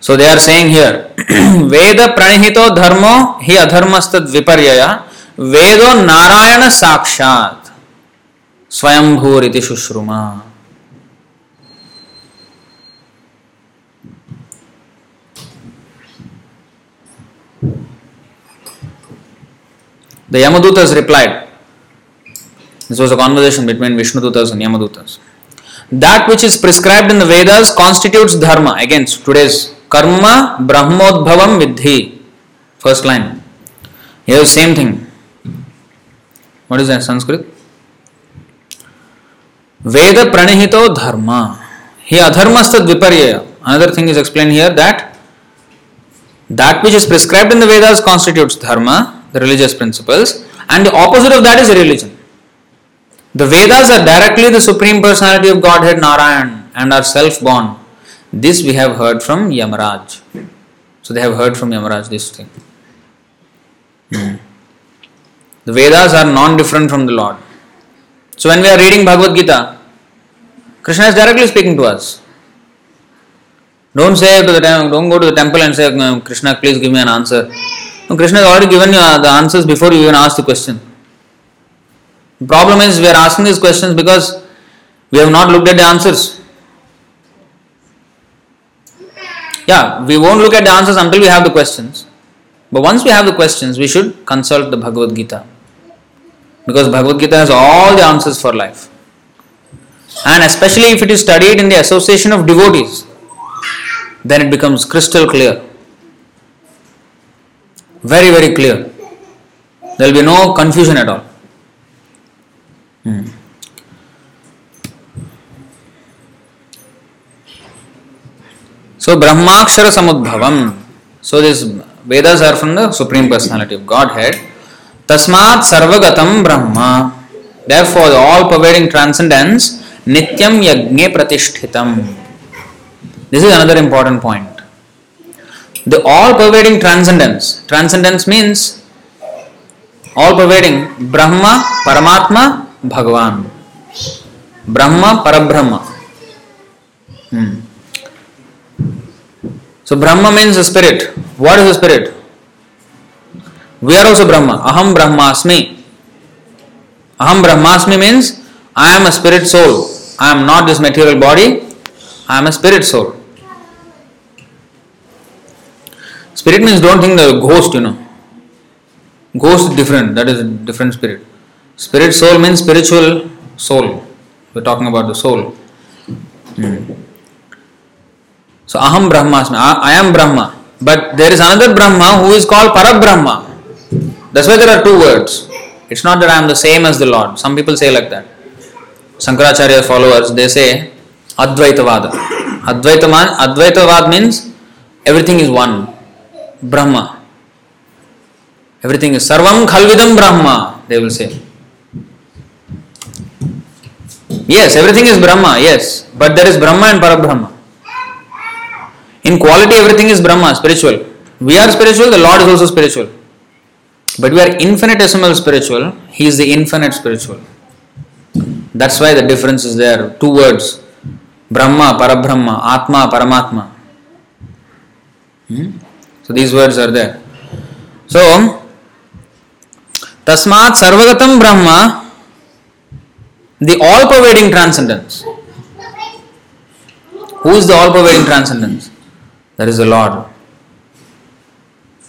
So they are saying here, Veda pranihito dharmo hi adharmastad viparyaya Vedo narayana sakshat स्वयंभूरिति शुश्रुमा The Yamadutas replied. This was a conversation between Vishnudutas and Yamadutas. That which is prescribed in the Vedas constitutes dharma. Again, today's karma brahmodbhavam vidhi. First line. Here, same thing. What is that Sanskrit? Veda pranihito dharma. Here adharmastad viparya. Another thing is explained here that that which is prescribed in the Vedas constitutes dharma, the religious principles, and the opposite of that is religion. The Vedas are directly the Supreme Personality of Godhead Narayan and are self born. This we have heard from Yamaraj. So they have heard from Yamaraj this thing. Hmm. The Vedas are non different from the Lord. So when we are reading Bhagavad Gita, Krishna is directly speaking to us. Don't say to the tem- don't go to the temple and say, Krishna, please give me an answer. No, Krishna has already given you uh, the answers before you even ask the question. The problem is we are asking these questions because we have not looked at the answers. Yeah, we won't look at the answers until we have the questions. But once we have the questions, we should consult the Bhagavad Gita. Because Bhagavad Gita has all the answers for life. And especially if it is studied in the association of devotees, then it becomes crystal clear. Very, very clear. There will be no confusion at all. Hmm. So, Brahmakshara Samudbhavam. So, these Vedas are from the Supreme Personality of Godhead. Tasmat Sarvagatam Brahma. Therefore, the all pervading transcendence, नित्यम यज्ञ प्रतिष्ठितम. This is another important point the all providing transcendence transcendence means all providing Brahman Paramatma Bhagavan Brahman Parabrahman so Brahman means spirit what is spirit we are also Brahman अहम ब्रह्मास्मी अहम ब्रह्मास्मी means I am a spirit soul I am not this material body. I am a spirit soul. Spirit means don't think the ghost, you know. Ghost is different, that is different spirit. Spirit soul means spiritual soul. We're talking about the soul. Hmm. So Aham Brahmasmi, I, I am Brahma. But there is another Brahma who is called Parabrahma. That's why there are two words. It's not that I am the same as the Lord. Some people say like that. Sankaracharya followers, they say Advaitavada. Advaitavad, Advaitavad means everything is one. Brahma. Everything is Sarvam Khalvidam Brahma, they will say. Yes, everything is Brahma, yes, but there is Brahma and Parabrahma. In quality, everything is Brahma, spiritual. We are spiritual, the Lord is also spiritual. But we are infinitesimal spiritual, He is the infinite spiritual. That's why the difference is there. Two words Brahma, Parabrahma, Atma, Paramatma. Hmm? So these words are there. So, Tasmat Sarvagatam Brahma, the all pervading transcendence. Who is the all pervading transcendence? That is the Lord.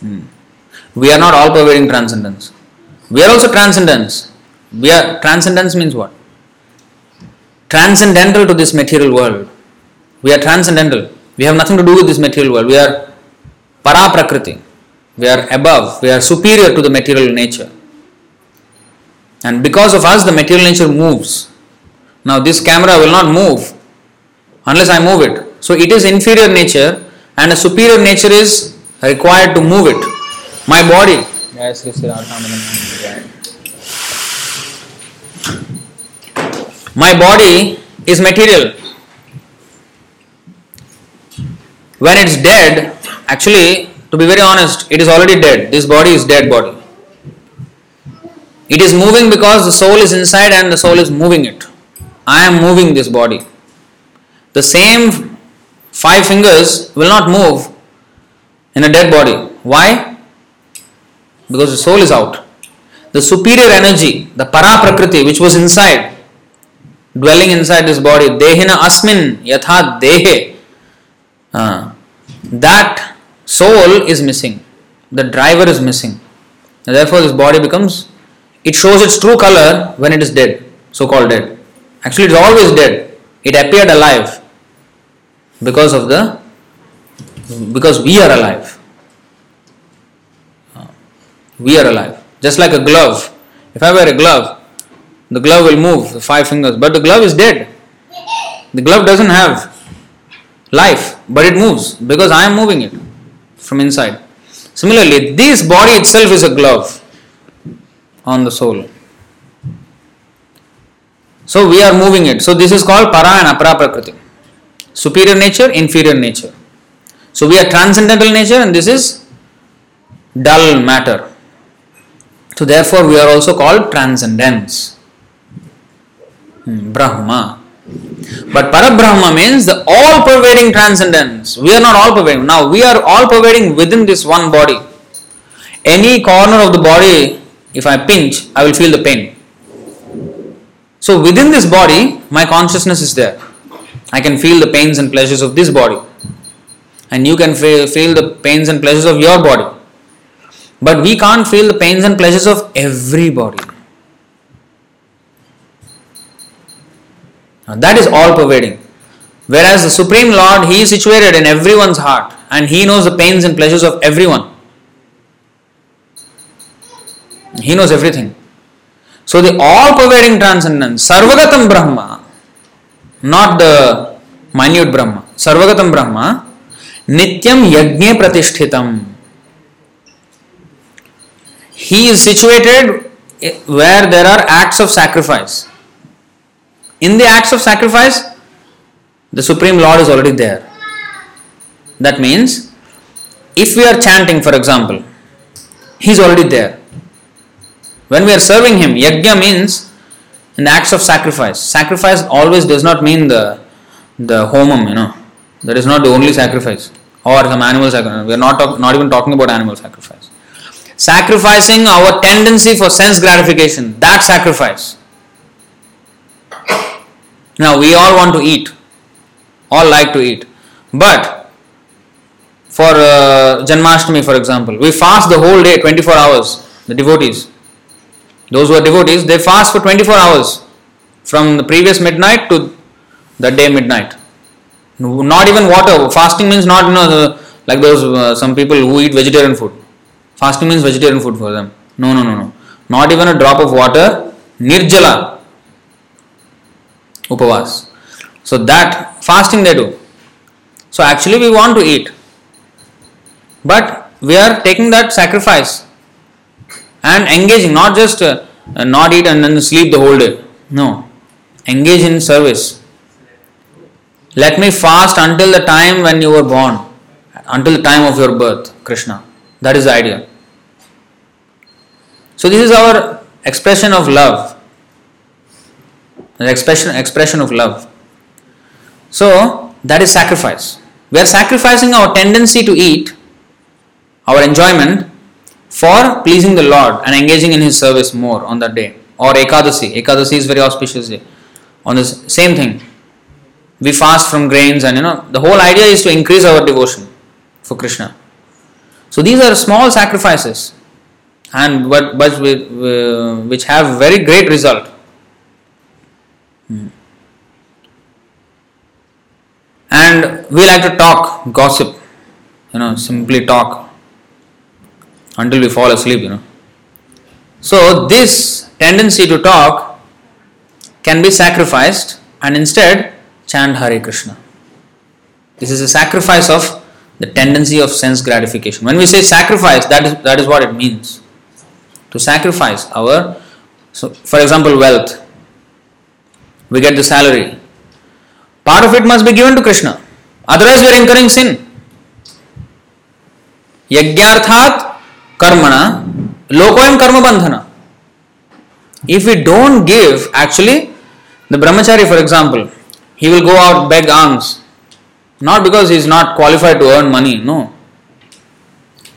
Hmm. We are not all pervading transcendence. We are also transcendence. We are transcendence means what? Transcendental to this material world. We are transcendental. We have nothing to do with this material world. We are para prakriti. We are above. We are superior to the material nature. And because of us, the material nature moves. Now, this camera will not move unless I move it. So, it is inferior nature, and a superior nature is required to move it. My body. My body is material. When it's dead, actually, to be very honest, it is already dead. This body is dead body. It is moving because the soul is inside and the soul is moving it. I am moving this body. The same five fingers will not move in a dead body. Why? Because the soul is out. The superior energy, the para prakriti, which was inside, dwelling inside this body, dehina asmin yatha dehe, uh, that soul is missing. The driver is missing. And therefore, this body becomes, it shows its true color when it is dead, so called dead. Actually, it is always dead. It appeared alive because of the, because we are alive. Uh, We are alive. Just like a glove. If I wear a glove, the glove will move, the five fingers, but the glove is dead. The glove doesn't have life, but it moves because I am moving it from inside. Similarly, this body itself is a glove on the soul. So we are moving it. So this is called para and apara prakriti. Superior nature, inferior nature. So we are transcendental nature and this is dull matter. So therefore we are also called transcendence. Brahma. But Parabrahma means the all pervading transcendence. We are not all pervading. Now we are all pervading within this one body. Any corner of the body, if I pinch, I will feel the pain. So within this body, my consciousness is there. I can feel the pains and pleasures of this body. And you can feel, feel the pains and pleasures of your body. But we can't feel the pains and pleasures of everybody. Now that is all pervading. Whereas the Supreme Lord, He is situated in everyone's heart and He knows the pains and pleasures of everyone. He knows everything. So the all pervading transcendence, Sarvagatam Brahma, not the minute Brahma, Sarvagatam Brahma, Nityam Yajne Pratishtitam. He is situated where there are acts of sacrifice. In the acts of sacrifice, the Supreme Lord is already there. That means, if we are chanting, for example, He is already there. When we are serving Him, Yajna means in the acts of sacrifice. Sacrifice always does not mean the the homam, you know. That is not the only sacrifice or some animal sacrifice. We are not talk, not even talking about animal sacrifice. Sacrificing our tendency for sense gratification, that sacrifice. Now we all want to eat, all like to eat, but for uh, Janmashtami, for example, we fast the whole day, 24 hours. The devotees, those who are devotees, they fast for 24 hours from the previous midnight to the day midnight. Not even water. Fasting means not you know like those uh, some people who eat vegetarian food. Fasting means vegetarian food for them. No, no, no, no. Not even a drop of water. Nirjala. Upavas. So that fasting they do. So actually we want to eat. But we are taking that sacrifice and engaging, not just uh, not eat and then sleep the whole day. No. engage in service. Let me fast until the time when you were born, until the time of your birth, Krishna. That is the idea. So this is our expression of love. An expression expression of love. So that is sacrifice. We are sacrificing our tendency to eat, our enjoyment, for pleasing the Lord and engaging in His service more on that day. Or Ekadasi. Ekadasi is very auspicious day. On the same thing. We fast from grains and you know the whole idea is to increase our devotion for Krishna. So these are small sacrifices and but, but with, uh, which have very great result. Hmm. And we like to talk, gossip, you know, simply talk until we fall asleep, you know. So this tendency to talk can be sacrificed and instead chant Hare Krishna. This is a sacrifice of the tendency of sense gratification. When we say sacrifice, that is that is what it means. To sacrifice our so for example wealth. We get the salary. Part of it must be given to Krishna. Otherwise we are incurring sin. Yagyarthat karmana lokoyam karma bandhana. If we don't give, actually, the brahmachari, for example, he will go out beg alms not because he is not qualified to earn money, no.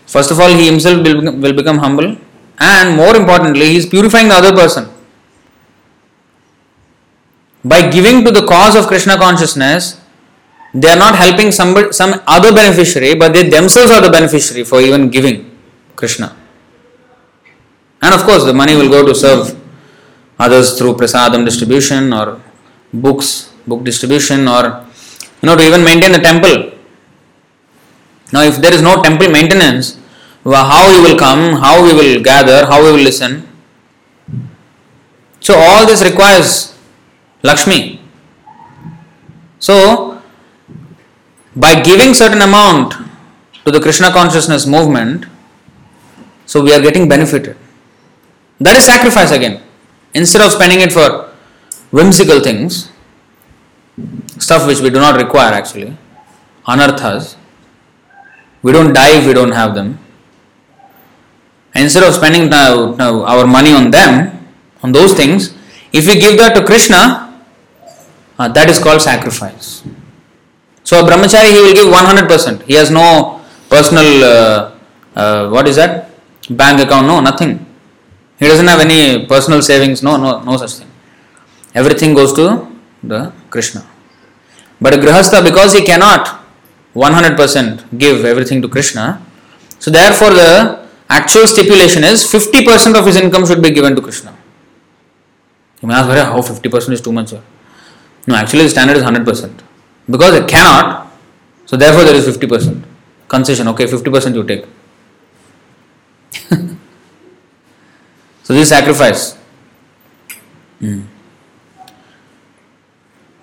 First of all, he himself will become humble, and more importantly, he is purifying the other person. By giving to the cause of Krishna consciousness, they are not helping somebody, some other beneficiary, but they themselves are the beneficiary for even giving Krishna. And of course, the money will go to serve others through prasadam distribution or books, book distribution, or you know, to even maintain the temple. Now, if there is no temple maintenance, how we will come, how we will gather, how we will listen. So, all this requires Lakshmi. So, by giving certain amount to the Krishna consciousness movement, so we are getting benefited. That is sacrifice again. Instead of spending it for whimsical things, stuff which we do not require actually, anarthas. We don't die if we don't have them. Instead of spending now, now our money on them, on those things, if we give that to Krishna, uh, that is called sacrifice. So a brahmachari he will give 100%. He has no personal, uh, uh, what is that? Bank account, no, nothing. He doesn't have any personal savings, no, no, no such thing. Everything goes to the Krishna. But a grihastha, because he cannot 100% give everything to Krishna, so therefore the actual stipulation is 50% of his income should be given to Krishna. You may ask, how 50% is too much? Sir? No, actually the standard is 100%. Because it cannot, so therefore there is 50%. Concession, okay, 50% you take. so this is sacrifice. Hmm.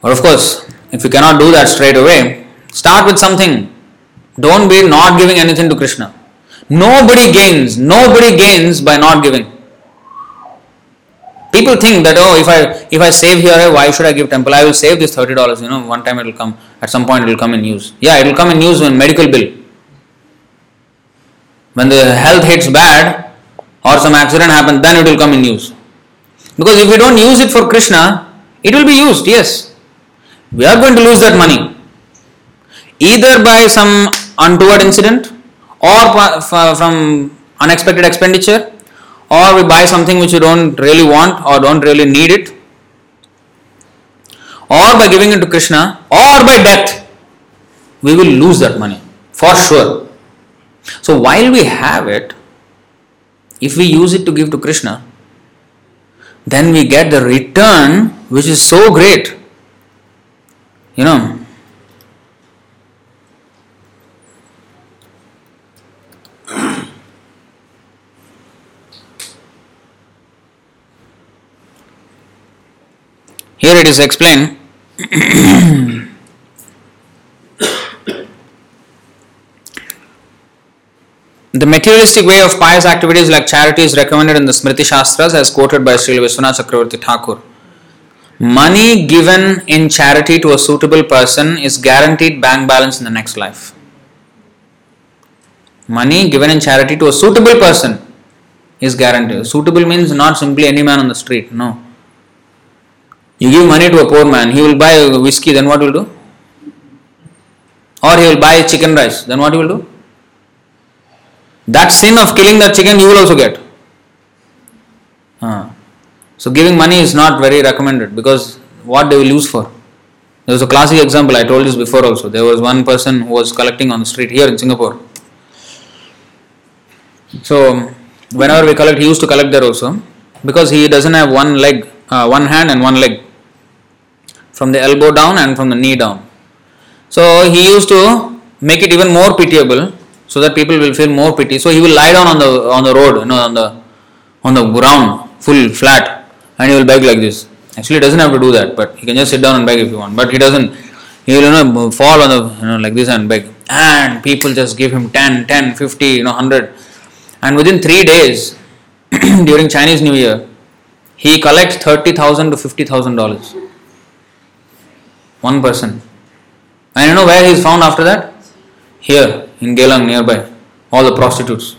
Or of course, if you cannot do that straight away, start with something. Don't be not giving anything to Krishna. Nobody gains, nobody gains by not giving. People think that oh if I if I save here why should I give temple? I will save this thirty dollars you know one time it will come at some point it will come in use yeah it will come in use when medical bill. When the health hits bad or some accident happens then it will come in use because if we don't use it for Krishna it will be used yes. We are going to lose that money. Either by some untoward incident or from unexpected expenditure or we buy something which we don't really want or don't really need it. Or by giving it to Krishna or by death we will lose that money for sure. So while we have it if we use it to give to Krishna then we get the return which is so great. You know Here it is explained. the materialistic way of pious activities like charity is recommended in the Smriti Shastras as quoted by Sri Vishwanath Chakravarti Thakur. Money given in charity to a suitable person is guaranteed bank balance in the next life. Money given in charity to a suitable person is guaranteed. Suitable means not simply any man on the street, no. You give money to a poor man, he will buy whiskey, then what will do? Or he will buy chicken rice, then what he will do? That sin of killing that chicken you will also get. Ah. So giving money is not very recommended because what they will use for. There was a classic example, I told this before also. There was one person who was collecting on the street here in Singapore. So whenever we collect, he used to collect there also because he doesn't have one leg, uh, one hand and one leg from the elbow down and from the knee down. So he used to make it even more pitiable so that people will feel more pity. So he will lie down on the on the road, you know, on the on the ground, full flat, and he will beg like this. Actually, he doesn't have to do that, but he can just sit down and beg if you want. But he doesn't. He will you know fall on the you know like this and beg, and people just give him 10, 10, 50, you know, 100. And within three days, during Chinese New Year, he collects thirty thousand to fifty thousand dollars. One person. And you know where he is found after that? Here in Geylang nearby. All the prostitutes.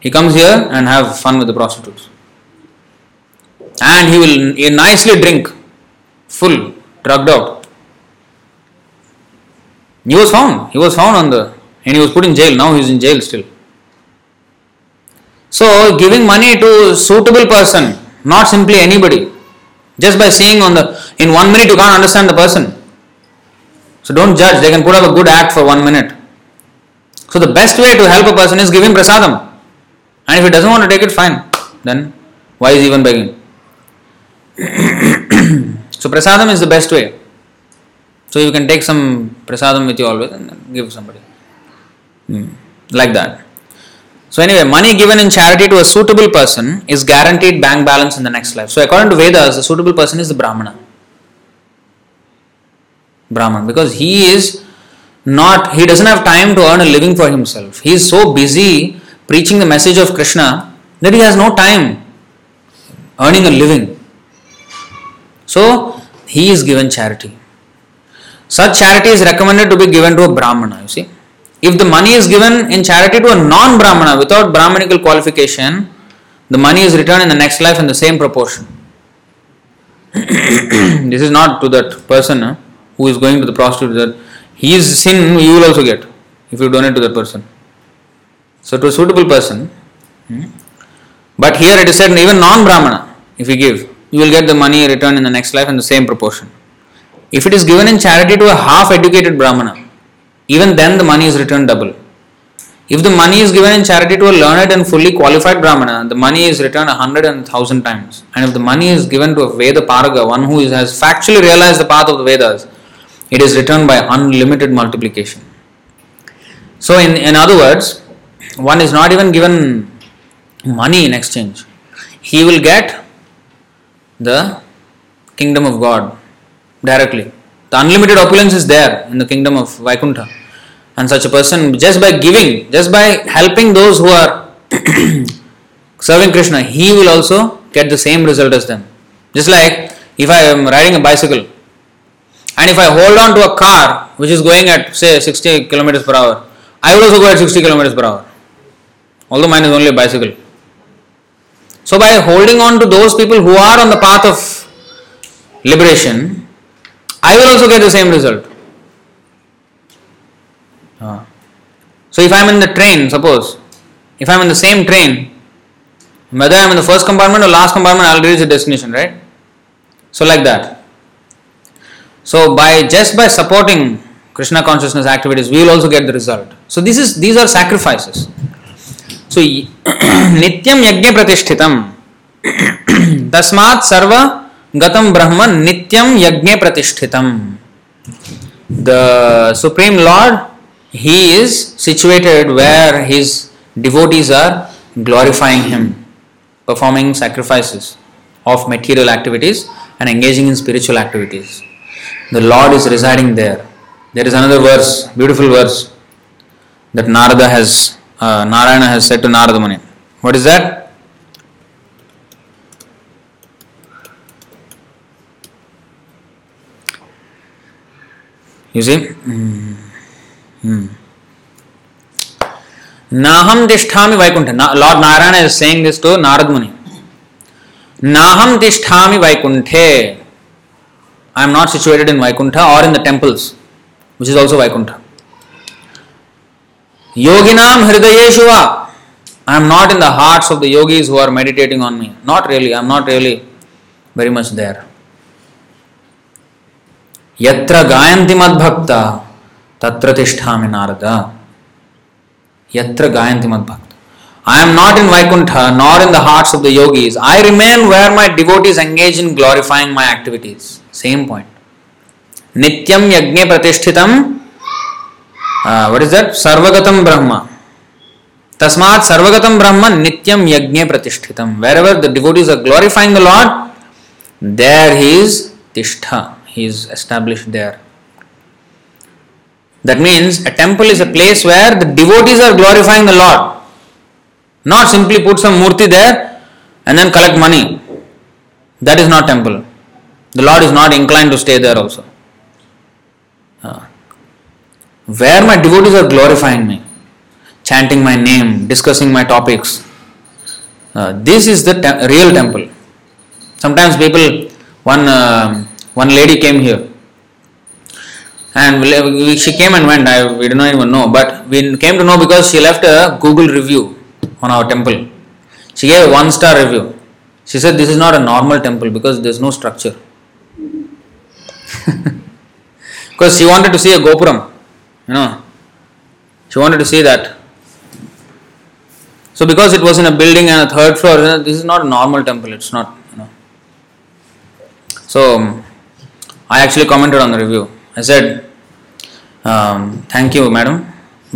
He comes here and have fun with the prostitutes. And he will he nicely drink, full, drugged out. He was found. He was found on the and he was put in jail. Now he is in jail still. So giving money to suitable person, not simply anybody. Just by seeing on the in one minute you can't understand the person. So don't judge, they can put up a good act for one minute. So the best way to help a person is give him prasadam. And if he doesn't want to take it, fine. Then why is he even begging? so prasadam is the best way. So you can take some prasadam with you always and give somebody. Hmm. Like that. So anyway, money given in charity to a suitable person is guaranteed bank balance in the next life. So according to Vedas, the suitable person is the Brahmana. Brahman because he is not he doesn't have time to earn a living for himself. He is so busy preaching the message of Krishna that he has no time earning a living. So he is given charity. Such charity is recommended to be given to a Brahmana, you see. If the money is given in charity to a non Brahmana without Brahmanical qualification, the money is returned in the next life in the same proportion. this is not to that person who is going to the prostitute that his sin you will also get if you donate to that person. So, to a suitable person, hmm, but here it is said even non Brahmana, if you give, you will get the money returned in the next life in the same proportion. If it is given in charity to a half educated Brahmana, even then the money is returned double. If the money is given in charity to a learned and fully qualified Brahmana, the money is returned a hundred and thousand times. And if the money is given to a Veda Paraga, one who has factually realized the path of the Vedas, it is returned by unlimited multiplication. So, in, in other words, one is not even given money in exchange. He will get the kingdom of God directly. The unlimited opulence is there in the kingdom of Vaikuntha. And such a person, just by giving, just by helping those who are serving Krishna, he will also get the same result as them. Just like if I am riding a bicycle and if I hold on to a car which is going at say 60 kilometers per hour, I will also go at 60 kilometers per hour. Although mine is only a bicycle. So by holding on to those people who are on the path of liberation, I will also get the same result. Ah. So if I am in the train, suppose, if I am in the same train, whether I am in the first compartment or last compartment, I will reach the destination, right? So like that. So by just by supporting Krishna consciousness activities, we will also get the result. So this is these are sacrifices. So nityam yajna pratishthitam tasmat sarva gatam brahman nityam yajna pratishthitam. The Supreme Lord, He is situated where His devotees are glorifying Him, performing sacrifices of material activities and engaging in spiritual activities. The Lord is residing there. There is another verse, beautiful verse, that Narada has, uh, Narayana has said to Narada Muni. What is that? You see? Hmm. Hmm. Naham tishtami Vaikuntha. Na- Lord Narayana is saying this to Narad Muni. Naham tishtami Vaikunthe. I am not situated in Vaikuntha or in the temples, which is also Vaikuntha. Yoginam Hridayeshu va. I am not in the hearts of the yogis who are meditating on me. Not really. I am not really very much there. यत्र गायन्ति मद्भक्ता, तत्र तिष्ठामि नारद। यत्र गायन्ति मद्भक्त। I am not in Vaikuntha not in the hearts of the yogis I remain where my devotees engage in glorifying my activities same point नित्यम यज्ञ प्रतिष्ठितम what is that सर्वगतम ब्रह्म तस्मात् सर्वगतम ब्रह्म नित्यम यज्ञ प्रतिष्ठितम wherever the devotees are glorifying the lord there he is तिष्ठा He is established there. That means a temple is a place where the devotees are glorifying the Lord. Not simply put some murti there and then collect money. That is not temple. The Lord is not inclined to stay there also. Uh, where my devotees are glorifying me, chanting my name, discussing my topics. Uh, this is the te- real temple. Sometimes people, one uh, one lady came here, and she came and went. I, we did not even know, but we came to know because she left a Google review on our temple. She gave a one star review. She said this is not a normal temple because there is no structure. because she wanted to see a gopuram, you know. She wanted to see that. So because it was in a building and a third floor, you know, this is not a normal temple. It's not, you know. So I actually commented on the review. I said, um, "Thank you, madam.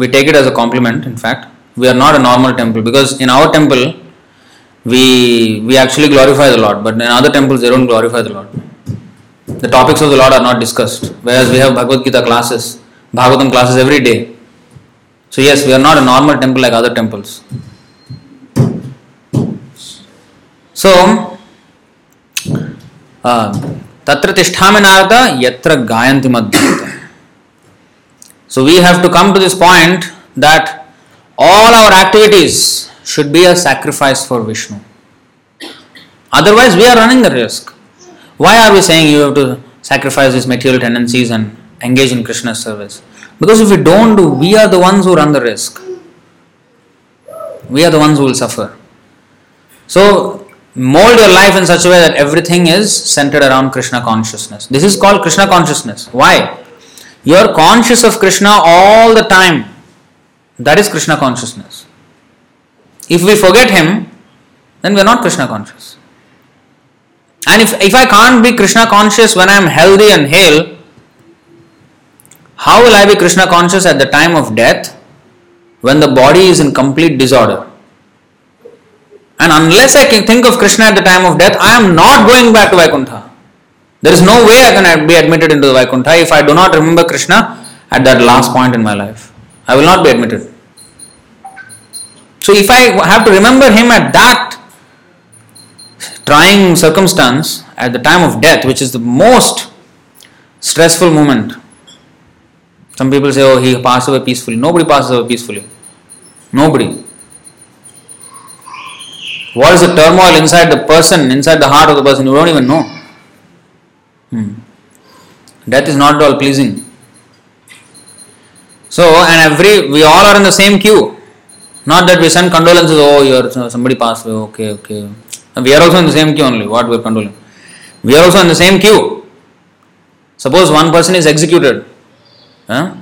We take it as a compliment. In fact, we are not a normal temple because in our temple, we we actually glorify the Lord, but in other temples they don't glorify the Lord. The topics of the Lord are not discussed. Whereas we have Bhagavad Gita classes, Bhagavatam classes every day. So yes, we are not a normal temple like other temples. So, uh, Tatra tishthaminartha yatra gayanti madhyanta. So we have to come to this point that all our activities should be a sacrifice for Vishnu. Otherwise, we are running the risk. Why are we saying you have to sacrifice these material tendencies and engage in Krishna's service? Because if we don't do, we are the ones who run the risk. We are the ones who will suffer. So mold your life in such a way that everything is centered around Krishna consciousness. This is called Krishna consciousness. Why? You are conscious of Krishna all the time. That is Krishna consciousness. If we forget Him, then we are not Krishna conscious. And if, if I can't be Krishna conscious when I am healthy and hale, how will I be Krishna conscious at the time of death when the body is in complete disorder? And unless I can think of Krishna at the time of death, I am not going back to Vaikuntha. There is no way I can be admitted into the Vaikuntha if I do not remember Krishna at that last point in my life. I will not be admitted. So if I have to remember him at that trying circumstance, at the time of death, which is the most stressful moment, some people say, oh, he passed away peacefully. Nobody passes away peacefully. Nobody. What is the turmoil inside the person, inside the heart of the person? You don't even know. Hmm. Death is not at all pleasing. So, and every, we all are in the same queue. Not that we send condolences, oh, you're, somebody passed away, okay, okay. We are also in the same queue only, what we are condoling. We are also in the same queue. Suppose one person is executed, huh?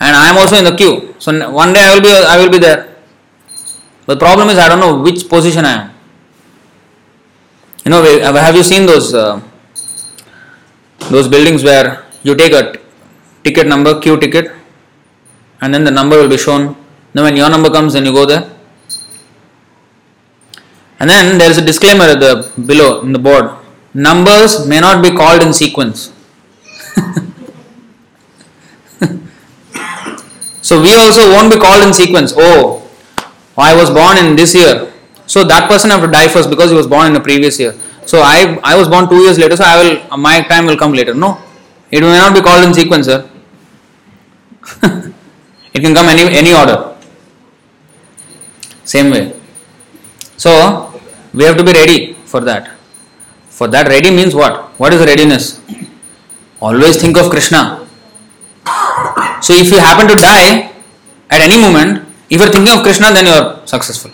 and I am also in the queue. So one day I will be, I will be there. But the problem is I don't know which position I am. You know, have you seen those uh, those buildings where you take a t- ticket number, queue ticket, and then the number will be shown. Then when your number comes, then you go there. And then there is a disclaimer at the below in the board. Numbers may not be called in sequence. so we also won't be called in sequence. Oh, I was born in this year. So that person have to die first because he was born in the previous year. So I I was born two years later, so I will my time will come later. No. It may not be called in sequence, sir. it can come any any order. Same way. So we have to be ready for that. For that, ready means what? What is readiness? Always think of Krishna. So if you happen to die at any moment, if you are thinking of Krishna, then you are successful.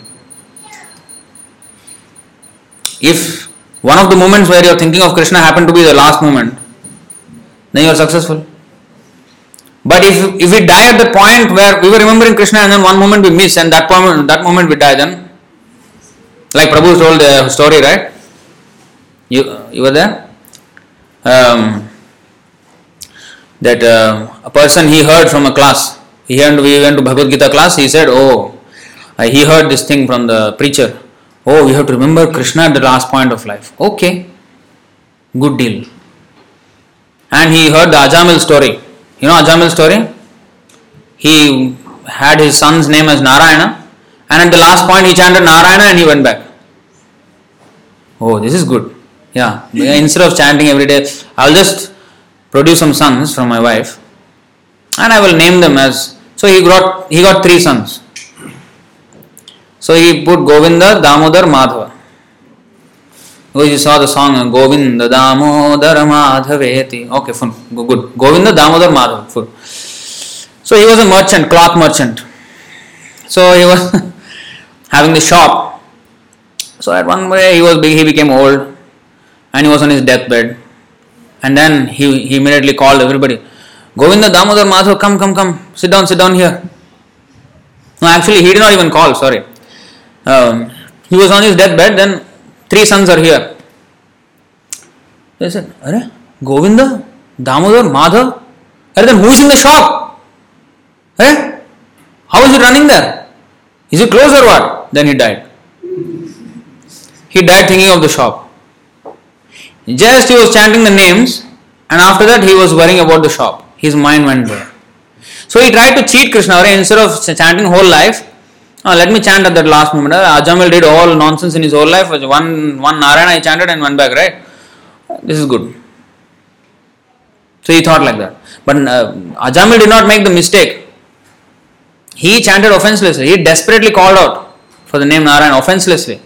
If one of the moments where you are thinking of Krishna happened to be the last moment, then you are successful. But if if we die at the point where we were remembering Krishna and then one moment we miss and that moment that moment we die, then like Prabhu told the story, right? You you were there. Um, that uh, a person he heard from a class. He went, we went to Bhagavad Gita class. He said, "Oh, he heard this thing from the preacher. Oh, we have to remember Krishna at the last point of life. Okay, good deal." And he heard the Ajamil story. You know Ajamil story? He had his son's name as Narayana, and at the last point he chanted Narayana and he went back. Oh, this is good. Yeah, instead of chanting every day, I'll just produce some sons from my wife, and I will name them as. So he got he got three sons. So he put Govinda, Damodar, Madhava. Oh, you saw the song Govinda Damodar Madhaveti. Okay, fun, good. Govinda Damodar Madhava. So he was a merchant, cloth merchant. So he was having the shop. So at one way he was big, he became old, and he was on his deathbed. And then he, he immediately called everybody. Govinda Damodar Madhava, come, come, come, sit down, sit down here. No, actually he did not even call. Sorry. Um, he was on his deathbed. Then three sons are here. They said, Are Govinda, Damodar, Madhav? Are then who is in the shop? Eh? How is it running there? Is it closed or what? Then he died. He died thinking of the shop. Just he was chanting the names, and after that he was worrying about the shop. His mind went there. So he tried to cheat Krishna right? instead of chanting whole life. Oh, let me chant at that last moment. Uh, Ajamil did all nonsense in his whole life. One one Narayana he chanted and went back, right? This is good. So he thought like that. But uh, Ajamil did not make the mistake. He chanted offenselessly. He desperately called out for the name Narayan offenselessly.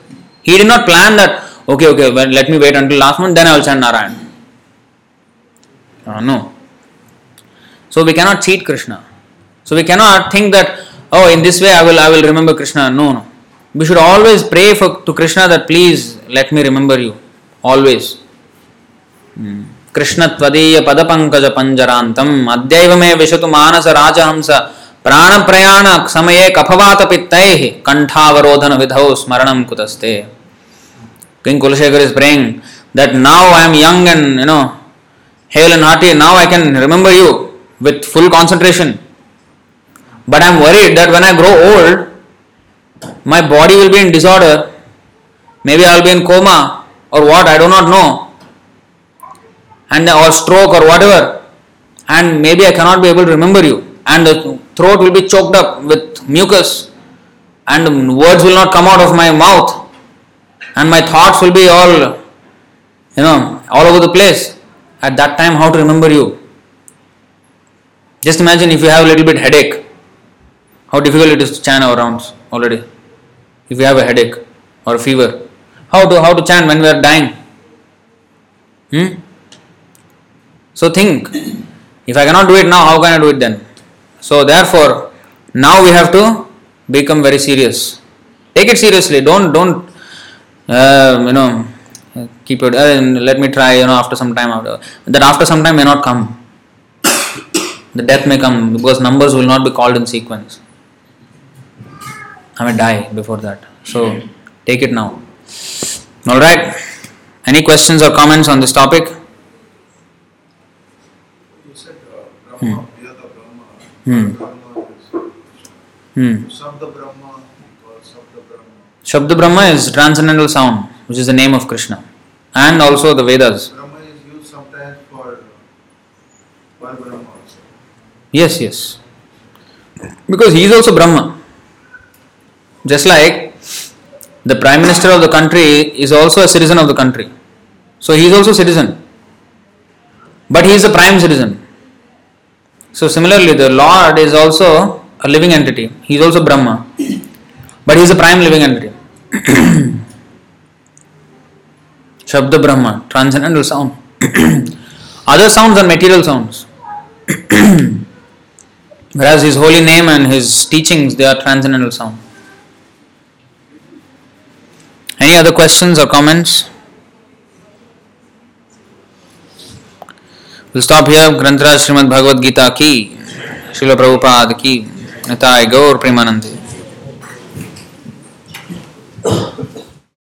He did not plan that, okay, okay, well, let me wait until last month, then I will chant Narayan. Uh, no. So we cannot cheat Krishna. So we cannot think that, oh, in this way I will I will remember Krishna. No, no. We should always pray for to Krishna that please let me remember you. Always. Krishna त्वदीय पदपङ्कज पञ्जरान्तम् अद्यैव मे विशतु मानस राजहंस प्राणप्रयाण समये कफवातपित्तैः कण्ठावरोधन विधौ स्मरणं कुतस्ते King Kulashekar is praying that now I am young and you know hale and hearty, now I can remember you with full concentration. But I am worried that when I grow old, my body will be in disorder. Maybe I will be in coma or what, I do not know. And or stroke or whatever. And maybe I cannot be able to remember you. And the throat will be choked up with mucus. And words will not come out of my mouth. And my thoughts will be all, you know, all over the place. At that time, how to remember you? Just imagine if you have a little bit headache, how difficult it is to chant our rounds already. If you have a headache or a fever, how to how to chant when we are dying? Hmm? So think, if I cannot do it now, how can I do it then? So therefore, now we have to become very serious. Take it seriously. Don't don't uh, you know keep it. Uh, let me try. You know after some time after that after some time may not come. The death may come because numbers will not be called in sequence. I may die before that. So take it now. All right. Any questions or comments on this topic? Brahma. Hmm. Hmm. Brahma. Shabda Brahma is transcendental sound, which is the name of Krishna, and also the Vedas. Brahma is used sometimes for for Brahma also. Yes, yes. Because he is also Brahma. Just like the Prime Minister of the country is also a citizen of the country. So he is also citizen. But he is a prime citizen. So similarly, the Lord is also a living entity. He is also Brahma, but he is a prime living entity. Shabda Brahma, transcendental sound. Other sounds are material sounds. Whereas his holy name and his teachings, they are transcendental sound. Any other questions or comments? We'll stop here. Grantraj Srimad Bhagavad Gita ki, Srila Prabhupada ki, Nitai Gaur Premanandi.